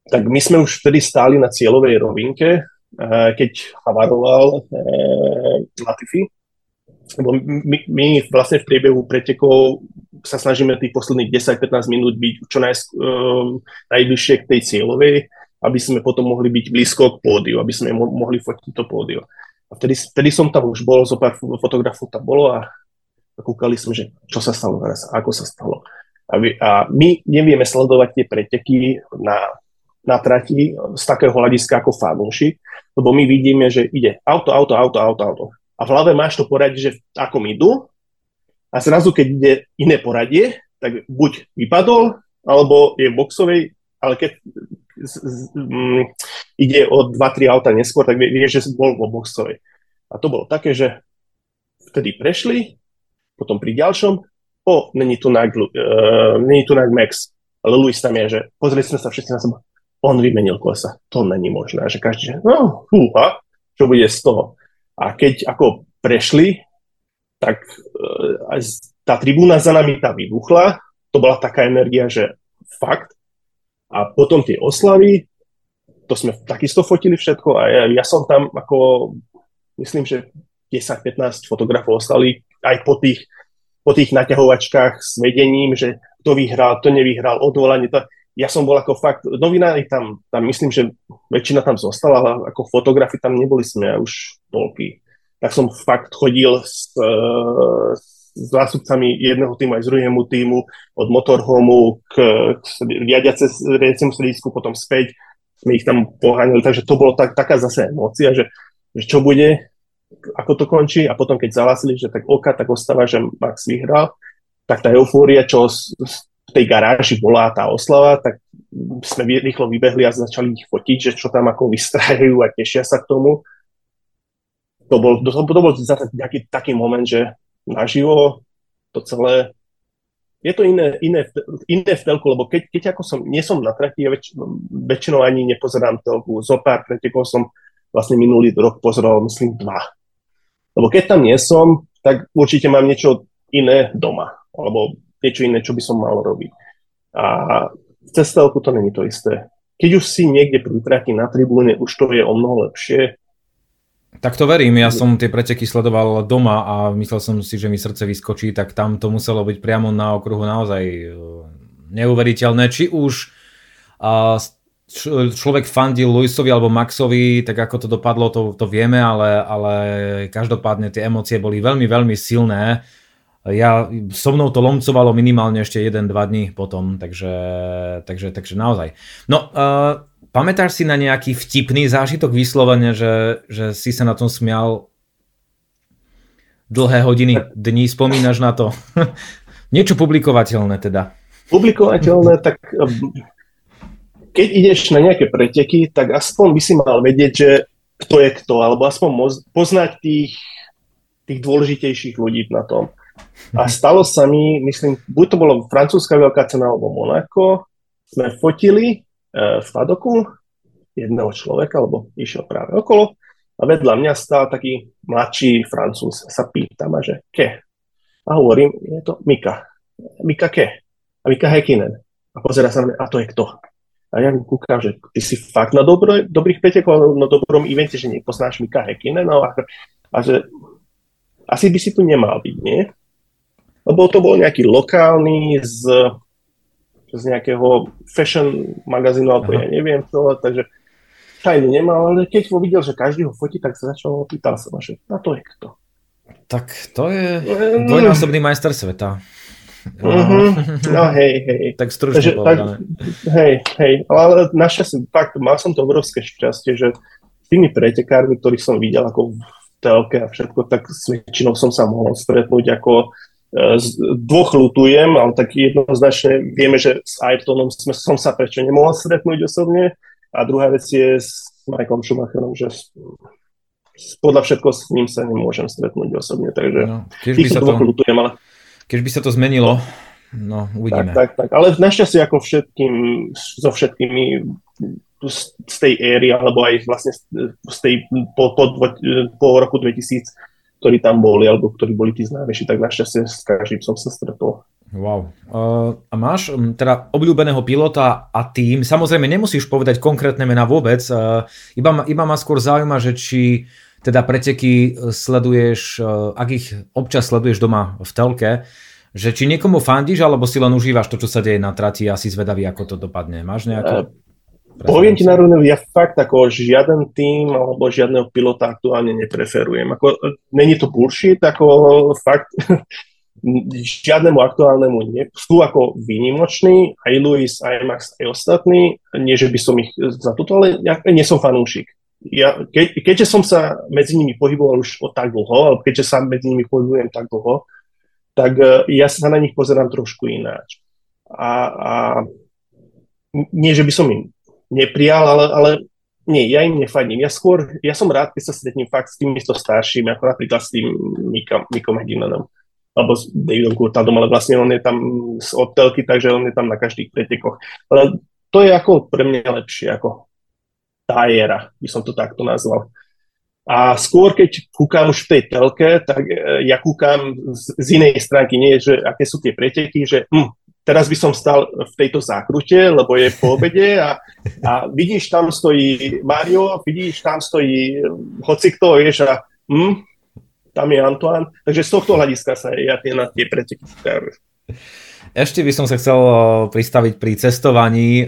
tak my sme už vtedy stáli na cieľovej rovinke, eh, keď havaroval eh, Latifi. Lebo my, my vlastne v priebehu pretekov sa snažíme tých posledných 10-15 minút byť čo um, najbližšie k tej cieľovej aby sme potom mohli byť blízko k pódiu, aby sme mo- mohli fotiť to pódio. A vtedy, vtedy som tam už bol, zo pár fotografov tam bolo a kúkali sme, že čo sa stalo teraz, ako sa stalo. A, vy, a my nevieme sledovať tie preteky na, na trati z takého hľadiska ako fanúšik, lebo my vidíme, že ide auto, auto, auto, auto, auto. A v hlave máš to poradie, že ako idú a zrazu, keď ide iné poradie, tak buď vypadol, alebo je v boxovej, ale keď z, z, m, ide o 2-3 auta neskôr, tak vieš, že bol vo boxovej. A to bolo také, že vtedy prešli, potom pri ďalšom o, není tu Nag, uh, není tu Nag Max, ale Luis tam je, že pozreli sme sa všetci na seba, on vymenil kosa. To není možné, že každý, že no, fúha, čo bude z toho. A keď ako prešli, tak uh, tá tribúna za nami tá vybuchla, to bola taká energia, že fakt. A potom tie oslavy, to sme takisto fotili všetko a ja, ja som tam ako, myslím, že 10-15 fotografov ostali aj po tých, po tých naťahovačkách s vedením, že kto vyhral, to nevyhral, odvolanie. To, ja som bol ako fakt, novinári tam, tam myslím, že väčšina tam zostala, ale ako fotografi tam neboli sme už toľky. Tak som fakt chodil s, s zástupcami jedného týmu aj z druhému týmu, od motorhomu k, k riadiacemu stredisku, potom späť sme ich tam poháňali, takže to bolo tak, taká zase emócia, že, že čo bude, ako to končí a potom keď zahlasili, že tak oka, tak ostáva, že Max vyhral, tak tá eufória, čo v tej garáži bola tá oslava, tak sme rýchlo vybehli a začali ich fotiť, že čo tam ako vystrajajú a tešia sa k tomu. To bol, to, to bol zase taký, taký moment, že naživo to celé je to iné, iné, iné v telku, lebo keď, keď ako som, nie som na trati, ja väč, väčšinou ani nepozerám telku. Zo pretekov som vlastne minulý rok pozeral, myslím, dva. Lebo keď tam nie som, tak určite mám niečo iné doma, alebo niečo iné, čo by som mal robiť. A cez telku to není to isté. Keď už si niekde pri trati na tribúne, už to je o mnoho lepšie. Tak to verím, ja som tie preteky sledoval doma a myslel som si, že mi srdce vyskočí, tak tam to muselo byť priamo na okruhu naozaj e, neuveriteľné. Či už človek fandil Luisovi alebo Maxovi, tak ako to dopadlo, to, to vieme, ale, ale každopádne tie emócie boli veľmi, veľmi silné. Ja, so mnou to lomcovalo minimálne ešte 1-2 dní potom, takže, takže, takže naozaj. No, uh, pamätáš si na nejaký vtipný zážitok vyslovene, že, že si sa na tom smial dlhé hodiny, dní, spomínaš na to? Niečo publikovateľné teda. Publikovateľné, tak keď ideš na nejaké preteky, tak aspoň by si mal vedieť, že kto je kto, alebo aspoň poznať tých, tých dôležitejších ľudí na tom. A stalo sa mi, myslím, buď to bolo francúzska veľká cena alebo Monako, sme fotili e, v Fadoku jedného človeka, alebo išiel práve okolo a vedľa mňa stál taký mladší francúz. Sa pýta ma, že ke? A hovorím, je to Mika. Mika ke? A Mika Hekinen. A pozera sa na mňa, a to je kto? A ja kúkam, že ty si fakt na dobro, dobrých pretekov, na dobrom evente, že nepoznáš Mika Hekinen, no a, a že asi by si tu nemal byť, nie? Lebo to bol nejaký lokálny z, z nejakého fashion magazínu, alebo ja neviem čo, takže tajne nemal, ale keď ho videl, že každý ho fotí, tak sa začal opýtal sa ma, že na to je kto. Tak to je mm. dvojnásobný majster sveta. Mm-hmm. No hej, hej. Tak stručne Takže, tak, Hej, hej, ale našťastie, fakt, mal som to obrovské šťastie, že tými pretekármi, ktorých som videl ako v telke a všetko, tak s väčšinou som sa mohol stretnúť ako dvoch lutujem, ale tak jednoznačne vieme, že s Ayrtonom sme, som sa prečo nemohol stretnúť osobne a druhá vec je s Michaelom Schumacherom, že podľa všetko s ním sa nemôžem stretnúť osobne, takže no, týchto dvoch to... lutujem, ale keď by sa to zmenilo, no uvidíme. Tak, tak, tak. Ale našťastie ako všetkým, so všetkými z tej éry, alebo aj vlastne z tej, po, po, po roku 2000, ktorí tam boli, alebo ktorí boli tí známejší, tak našťastie s každým som sa stretol. Wow. Uh, a máš um, teda obľúbeného pilota a tým, samozrejme nemusíš povedať konkrétne mená vôbec, uh, iba, ma, iba ma skôr zaujíma, že či teda preteky e, sleduješ, e, ak ich občas sleduješ doma v telke, že či niekomu fandíš, alebo si len užívaš to, čo sa deje na trati a si zvedavý, ako to dopadne. Máš nejaké... Uh, poviem ti na rovinu, ja fakt ako žiaden tým alebo žiadneho pilota aktuálne nepreferujem. Ako, není to bullshit, ako fakt žiadnemu aktuálnemu nie. Sú ako výnimoční, aj Luis, aj Max, aj ostatní. Nie, že by som ich za toto, ale ja nie som fanúšik ja, ke, keďže som sa medzi nimi pohyboval už o tak dlho, alebo keďže sa medzi nimi pohybujem tak dlho, tak uh, ja sa na nich pozerám trošku ináč. A, a nie, že by som im neprijal, ale, ale nie, ja im nefadím. Ja skôr, ja som rád, keď sa stretnem fakt s týmito staršími, ako napríklad s tým Mikom, Mikom Hedinenom. alebo s Davidom Courtadom, ale vlastne on je tam z odtelky, takže on je tam na každých pretekoch. Ale to je ako pre mňa lepšie, ako tá éra, by som to takto nazval. A skôr, keď kúkam už v tej telke, tak e, ja kúkam z, z inej stránky, nie že aké sú tie preteky, že hm, teraz by som stal v tejto zákrute, lebo je po obede a, a vidíš, tam stojí Mario, vidíš, tam stojí hoci kto, vieš, a hm, tam je Antoine. Takže z tohto hľadiska sa ja tie, na tie preteky ešte by som sa chcel pristaviť pri cestovaní.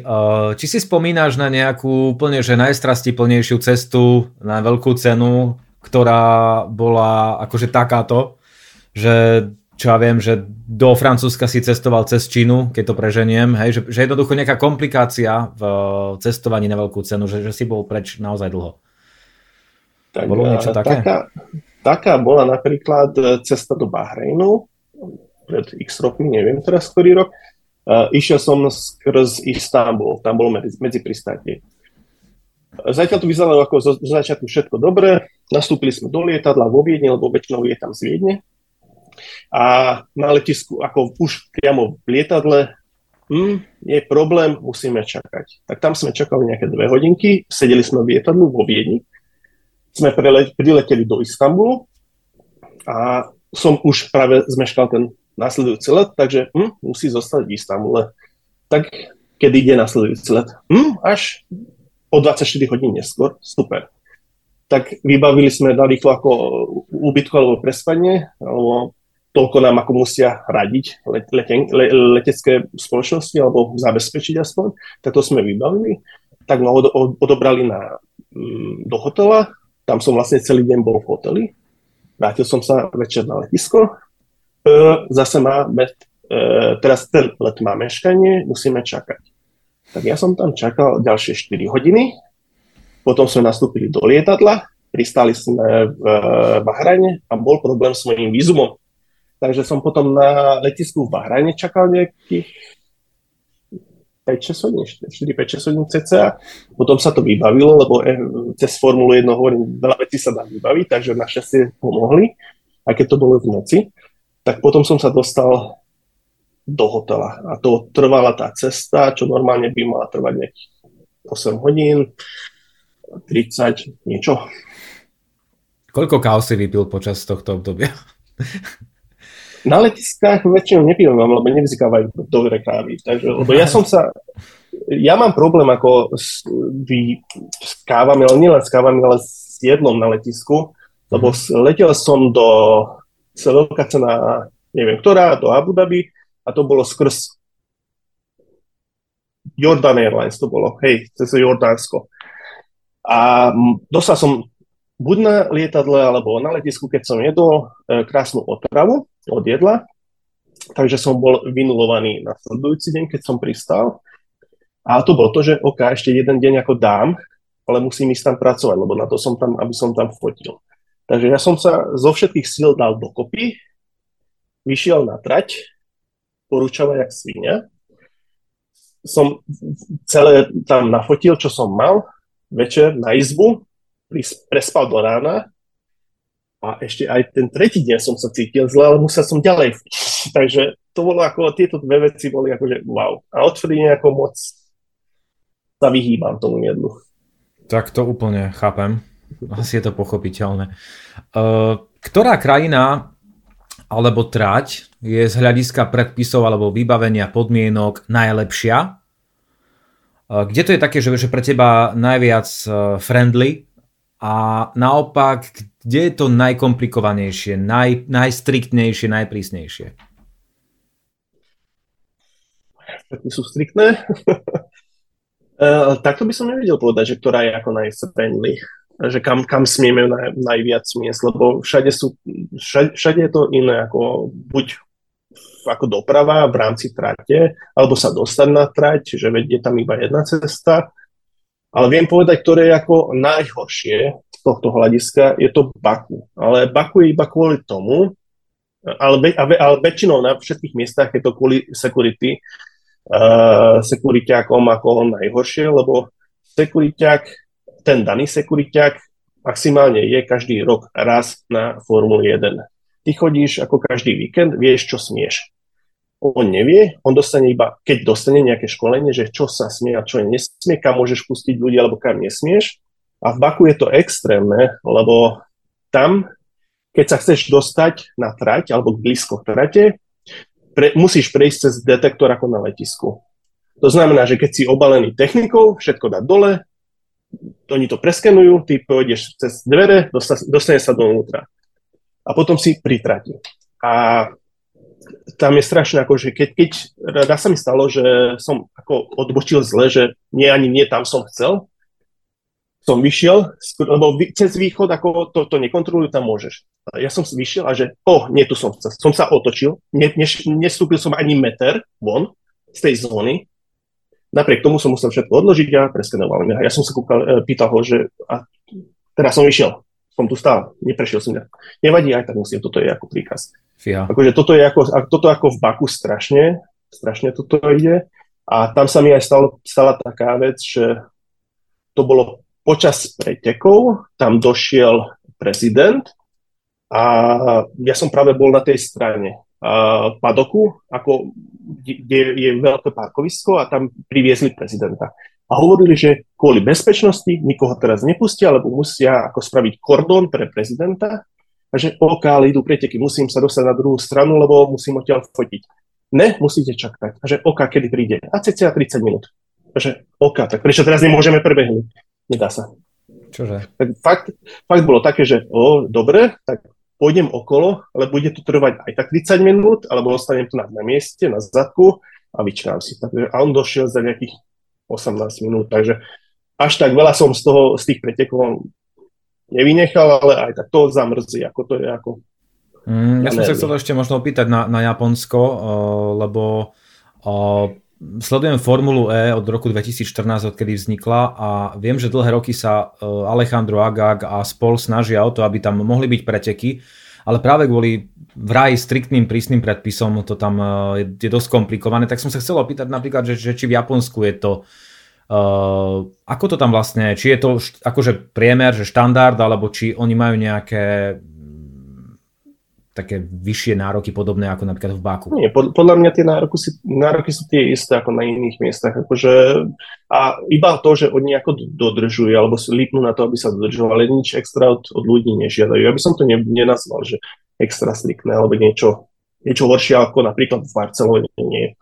Či si spomínaš na nejakú úplne že najstrastiplnejšiu cestu na veľkú cenu, ktorá bola akože takáto, že čo ja viem, že do Francúzska si cestoval cez Čínu, keď to preženiem, hej, že, že jednoducho nejaká komplikácia v cestovaní na veľkú cenu, že, že si bol preč naozaj dlho. Tak, Bolo niečo také? Taká, taká bola napríklad cesta do Bahrejnu, pred x rokmi, neviem teraz ktorý rok. Uh, išiel som skrz Istanbul, tam bolo medzi, medzi pristátie. Zatiaľ to vyzeralo ako zo, zo začiatku všetko dobré. Nastúpili sme do lietadla vo Viedne, lebo väčšinou je tam z Viedne. A na letisku, ako už priamo v lietadle, hm, je problém, musíme čakať. Tak tam sme čakali nejaké dve hodinky, sedeli sme v lietadlu vo Viedni, sme prileteli do Istanbulu a som už práve zmeškal ten nasledujúci let, takže hm, musí zostať v Istambule. Tak kedy ide nasledujúci let? Hm, až o 24 hodín neskôr. Super. Tak vybavili sme na rýchlo ako úbytku alebo prespanie, alebo toľko nám ako musia radiť let, leten, le, letecké spoločnosti alebo zabezpečiť aspoň, tak to sme vybavili. Tak ma od, od, odobrali na, mm, do hotela, tam som vlastne celý deň bol v hoteli, vrátil som sa večer na letisko, E, zase máme, e, teraz ten let má meškanie, musíme čakať. Tak ja som tam čakal ďalšie 4 hodiny, potom sme nastúpili do lietadla, pristali sme v e, Bahrajne a bol problém s mojím vízumom. Takže som potom na letisku v Bahrajne čakal nejakých 5-6 hodín, 4-5-6 hodín cca. Potom sa to vybavilo, lebo cez Formulu 1 hovorím, veľa vecí sa dá vybaviť, takže našťastie pomohli, aj keď to bolo v noci tak potom som sa dostal do hotela. A to trvala tá cesta, čo normálne by mala trvať nejakých 8 hodín, 30, niečo. Koľko káv si vypil počas tohto obdobia? Na letiskách väčšinou nepívam, lebo nevznikávajú dobré kávy. Takže, lebo ja som sa... Ja mám problém ako s, vy, s kávami, ale nielen s kávami, ale s jedlom na letisku, lebo mhm. letel som do veľká cena, neviem ktorá, do Abu Dhabi a to bolo skrz Jordan Airlines to bolo, hej, cez Jordánsko. A dostal som buď na lietadle, alebo na letisku, keď som jedol e, krásnu otravu od jedla, takže som bol vynulovaný na sledujúci deň, keď som pristal. A to bolo to, že OK, ešte jeden deň ako dám, ale musím ísť tam pracovať, lebo na to som tam, aby som tam fotil. Takže ja som sa zo všetkých síl dal dokopy, vyšiel na trať, porúčava jak svinia. Som celé tam nafotil, čo som mal, večer na izbu, prespal do rána a ešte aj ten tretí deň som sa cítil zle, ale musel som ďalej. Takže to bolo ako, tieto dve veci boli akože wow. A odvtedy nejako moc sa vyhýbam tomu jedlu. Tak to úplne chápem. Asi je to pochopiteľné. Uh, ktorá krajina alebo trať je z hľadiska predpisov alebo vybavenia podmienok najlepšia? Uh, kde to je také, že, pre teba najviac uh, friendly a naopak, kde je to najkomplikovanejšie, naj, najstriktnejšie, najprísnejšie? Všetky sú striktné. uh, takto by som nevedel povedať, že ktorá je ako najfriendly že kam, kam smieme naj, najviac miest, lebo všade, sú, všade, všade je to iné, ako buď ako doprava v rámci trate, alebo sa dostať na trať, že je tam iba jedna cesta. Ale viem povedať, ktoré je ako najhoršie z tohto hľadiska, je to Baku. Ale Baku je iba kvôli tomu, ale, ale väčšinou na všetkých miestach je to kvôli security, uh, sekuriťákom ako najhoršie, lebo sekuriťák ten daný sekuriťák maximálne je každý rok raz na Formule 1. ty chodíš ako každý víkend, vieš, čo smieš. On nevie, on dostane iba, keď dostane nejaké školenie, že čo sa smie a čo nesmie, kam môžeš pustiť ľudí alebo kam nesmieš. A v Baku je to extrémne, lebo tam, keď sa chceš dostať na trať alebo blízko trate, pre, musíš prejsť cez detektor ako na letisku. To znamená, že keď si obalený technikou, všetko dá dole, oni to preskenujú, ty pôjdeš cez dvere, dostane sa dovnútra. A potom si pritratí. A tam je strašné, ako, že keď, keď raz sa mi stalo, že som ako odbočil zle, že nie ani nie tam som chcel, som vyšiel, lebo cez východ, ako to, to nekontrolujú, tam môžeš. Ja som vyšiel a že, oh, nie, tu som. Som sa otočil, ne, ne, nestúpil som ani meter von z tej zóny, Napriek tomu som musel všetko odložiť a preskenoval mňa. Ja som sa kúkal, e, pýtal ho, že a teraz som išiel, som tu stál, neprešiel som mňa. Nevadí, aj tak musím, toto je ako príkaz. Fia. Akože toto je ako, toto ako v Baku strašne, strašne toto ide. A tam sa mi aj stalo, stala taká vec, že to bolo počas pretekov, tam došiel prezident a ja som práve bol na tej strane uh, padoku, ako, kde je veľké parkovisko a tam priviezli prezidenta. A hovorili, že kvôli bezpečnosti nikoho teraz nepustia, lebo musia ako spraviť kordón pre prezidenta a že OK, ale idú preteky, musím sa dostať na druhú stranu, lebo musím odtiaľ fotiť. Ne, musíte čakať. A že OK, kedy príde? A cca 30 minút. A že OK, tak prečo teraz nemôžeme prebehnúť? Nedá sa. Čože? Tak fakt, fakt bolo také, že o, dobre, tak pôjdem okolo, ale bude to trvať aj tak 30 minút, alebo ostanem tu na, na mieste, na zadku a vyčkám si. Takže, a on došiel za nejakých 18 minút, takže až tak veľa som z toho, z tých pretekov nevynechal, ale aj tak to zamrzí, ako to je ako... Mm, ja som sa chcel ešte možno opýtať na, na Japonsko, uh, lebo uh, sledujem Formulu E od roku 2014, odkedy vznikla a viem, že dlhé roky sa uh, Alejandro Agag a spol snažia o to, aby tam mohli byť preteky, ale práve kvôli vraj striktným prísnym predpisom to tam je, je dosť komplikované, tak som sa chcel opýtať napríklad, že, že či v Japonsku je to Uh, ako to tam vlastne, či je to akože priemer, že štandard, alebo či oni majú nejaké také vyššie nároky podobné ako napríklad v Baku? Nie, pod, podľa mňa tie nároky, nároky sú tie isté ako na iných miestach. Akože, a iba to, že oni ako dodržujú alebo si lípnú na to, aby sa dodržovali, nič extra od, od ľudí nežiadajú. Ja by som to ne, nenazval, že extra striktné alebo niečo, niečo horšie ako napríklad v Barcelone nie.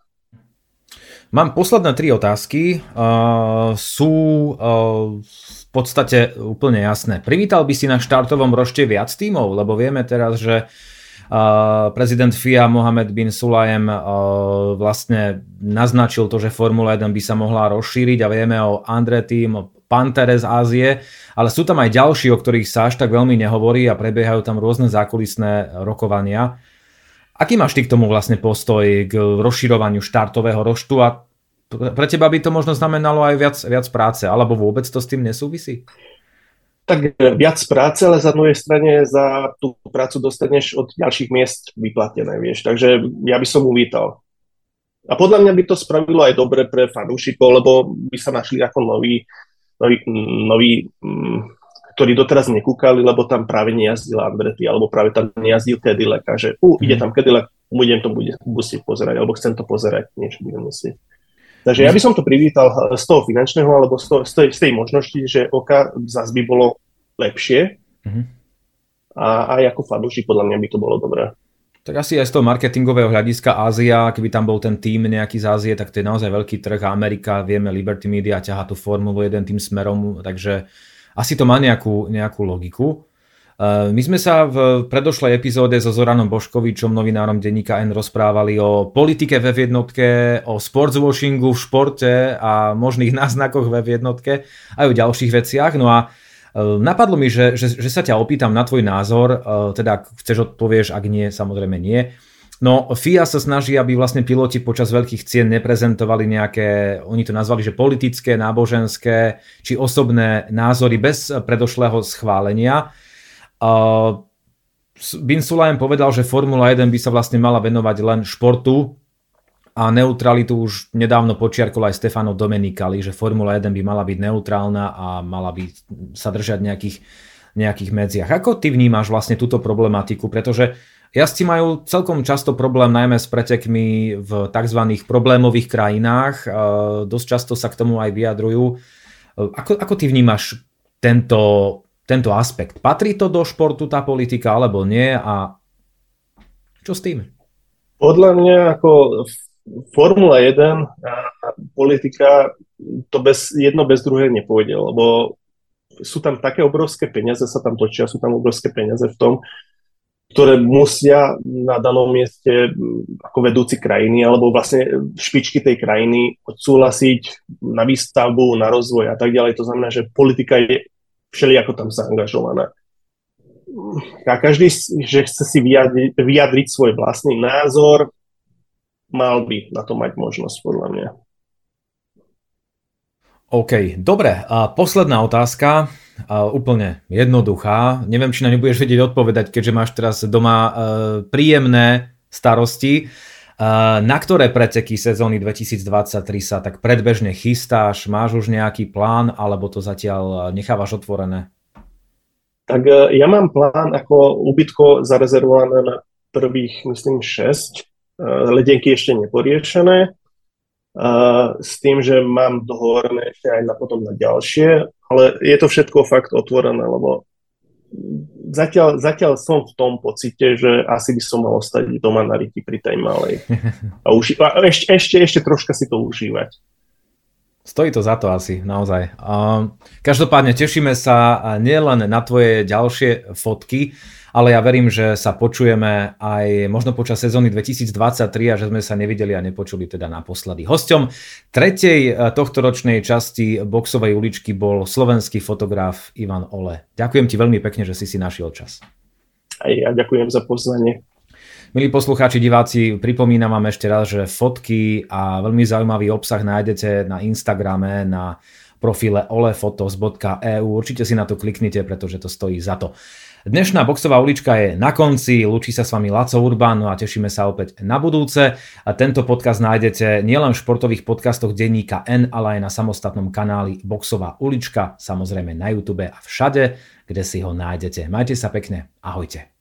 Mám posledné tri otázky. Uh, sú uh, v podstate úplne jasné. Privítal by si na štartovom rošte viac tímov? Lebo vieme teraz, že Uh, prezident FIA Mohamed bin Sulajem vlastne naznačil to, že Formula 1 by sa mohla rozšíriť a vieme o Team, o Pantere z Ázie, ale sú tam aj ďalší, o ktorých sa až tak veľmi nehovorí a prebiehajú tam rôzne zákulisné rokovania. Aký máš ty k tomu vlastne postoj k rozširovaniu štartového roštu a pre teba by to možno znamenalo aj viac, viac práce, alebo vôbec to s tým nesúvisí? Tak viac práce, ale za druhej strane za tú prácu dostaneš od ďalších miest vyplatené, vieš. Takže ja by som uvítal. A podľa mňa by to spravilo aj dobre pre fanúšikov, lebo by sa našli ako noví, noví, noví mm, ktorí doteraz nekúkali, lebo tam práve nejazdil Andretti, alebo práve tam nejazdil Cadillac. A že uh, ide mhm. tam Cadillac, budem to bude, musieť pozerať, alebo chcem to pozerať, niečo budem musieť. Takže ja by som to privítal z toho finančného alebo z, toho, z, tej, z tej možnosti, že oka zase by bolo lepšie mm-hmm. a aj ako fanúšik podľa mňa by to bolo dobré. Tak asi aj z toho marketingového hľadiska Ázia, keby tam bol ten tým nejaký z Ázie, tak to je naozaj veľký trh a Amerika, vieme, Liberty Media ťaha tú Formulu 1 tým smerom, takže asi to má nejakú, nejakú logiku. Eh, my sme sa v predošlej epizóde so Zoranom Boškovičom, novinárom denníka N, rozprávali o politike ve jednotke, o sportswashingu v športe a možných náznakoch ve jednotke aj o ďalších veciach. No a eh, napadlo mi, že, že, že sa ťa opýtam na tvoj názor, eh, teda ak chceš odpovieš, ak nie, samozrejme nie. No, FIA sa snaží, aby vlastne piloti počas veľkých cien neprezentovali nejaké, oni to nazvali, že politické, náboženské či osobné názory bez predošlého schválenia. Bin Sulaim povedal, že Formula 1 by sa vlastne mala venovať len športu a neutralitu už nedávno počiarkol aj Stefano Domenicali, že Formula 1 by mala byť neutrálna a mala by sa držať nejakých, nejakých medziach. Ako ty vnímaš vlastne túto problematiku? Pretože Jazdci majú celkom často problém najmä s pretekmi v tzv. problémových krajinách. Dosť často sa k tomu aj vyjadrujú. Ako, ako ty vnímaš tento, tento aspekt? Patrí to do športu tá politika alebo nie a čo s tým? Podľa mňa ako Formula 1 a politika to bez, jedno bez druhé nepôjde, lebo sú tam také obrovské peniaze, sa tam točia, sú tam obrovské peniaze v tom, ktoré musia na danom mieste ako vedúci krajiny alebo vlastne špičky tej krajiny odsúhlasiť na výstavbu, na rozvoj a tak ďalej. To znamená, že politika je všelijako tam zaangažovaná. A každý, že chce si vyjadriť, vyjadriť svoj vlastný názor, mal by na to mať možnosť, podľa mňa. OK, dobre. A posledná otázka, a úplne jednoduchá. Neviem, či na ňu budeš vedieť odpovedať, keďže máš teraz doma uh, príjemné starosti. Uh, na ktoré preteky sezóny 2023 sa tak predbežne chystáš? Máš už nejaký plán, alebo to zatiaľ nechávaš otvorené? Tak uh, ja mám plán ako ubytko zarezervované na prvých, myslím, 6 Eh, ledenky ešte neporiešené, s tým, že mám dohovorené ešte aj na potom na ďalšie, ale je to všetko fakt otvorené, lebo zatiaľ, zatiaľ som v tom pocite, že asi by som mal ostať doma na riti pri tej malej. A, uži- a ešte, ešte, ešte troška si to užívať. Stojí to za to asi, naozaj. Každopádne tešíme sa nielen na tvoje ďalšie fotky, ale ja verím, že sa počujeme aj možno počas sezóny 2023 a že sme sa nevideli a nepočuli teda naposledy. Hosťom tretej eh, tohto ročnej časti boxovej uličky bol slovenský fotograf Ivan Ole. Ďakujem ti veľmi pekne, že si si našiel čas. Aj ja ďakujem za pozvanie. Milí poslucháči, diváci, pripomínam vám ešte raz, že fotky a veľmi zaujímavý obsah nájdete na Instagrame, na profile olefotos.eu. Určite si na to kliknite, pretože to stojí za to. Dnešná boxová ulička je na konci, lúči sa s vami Laco Urban no a tešíme sa opäť na budúce. A tento podcast nájdete nielen v športových podcastoch denníka N, ale aj na samostatnom kanáli Boxová ulička, samozrejme na YouTube a všade, kde si ho nájdete. Majte sa pekne, ahojte.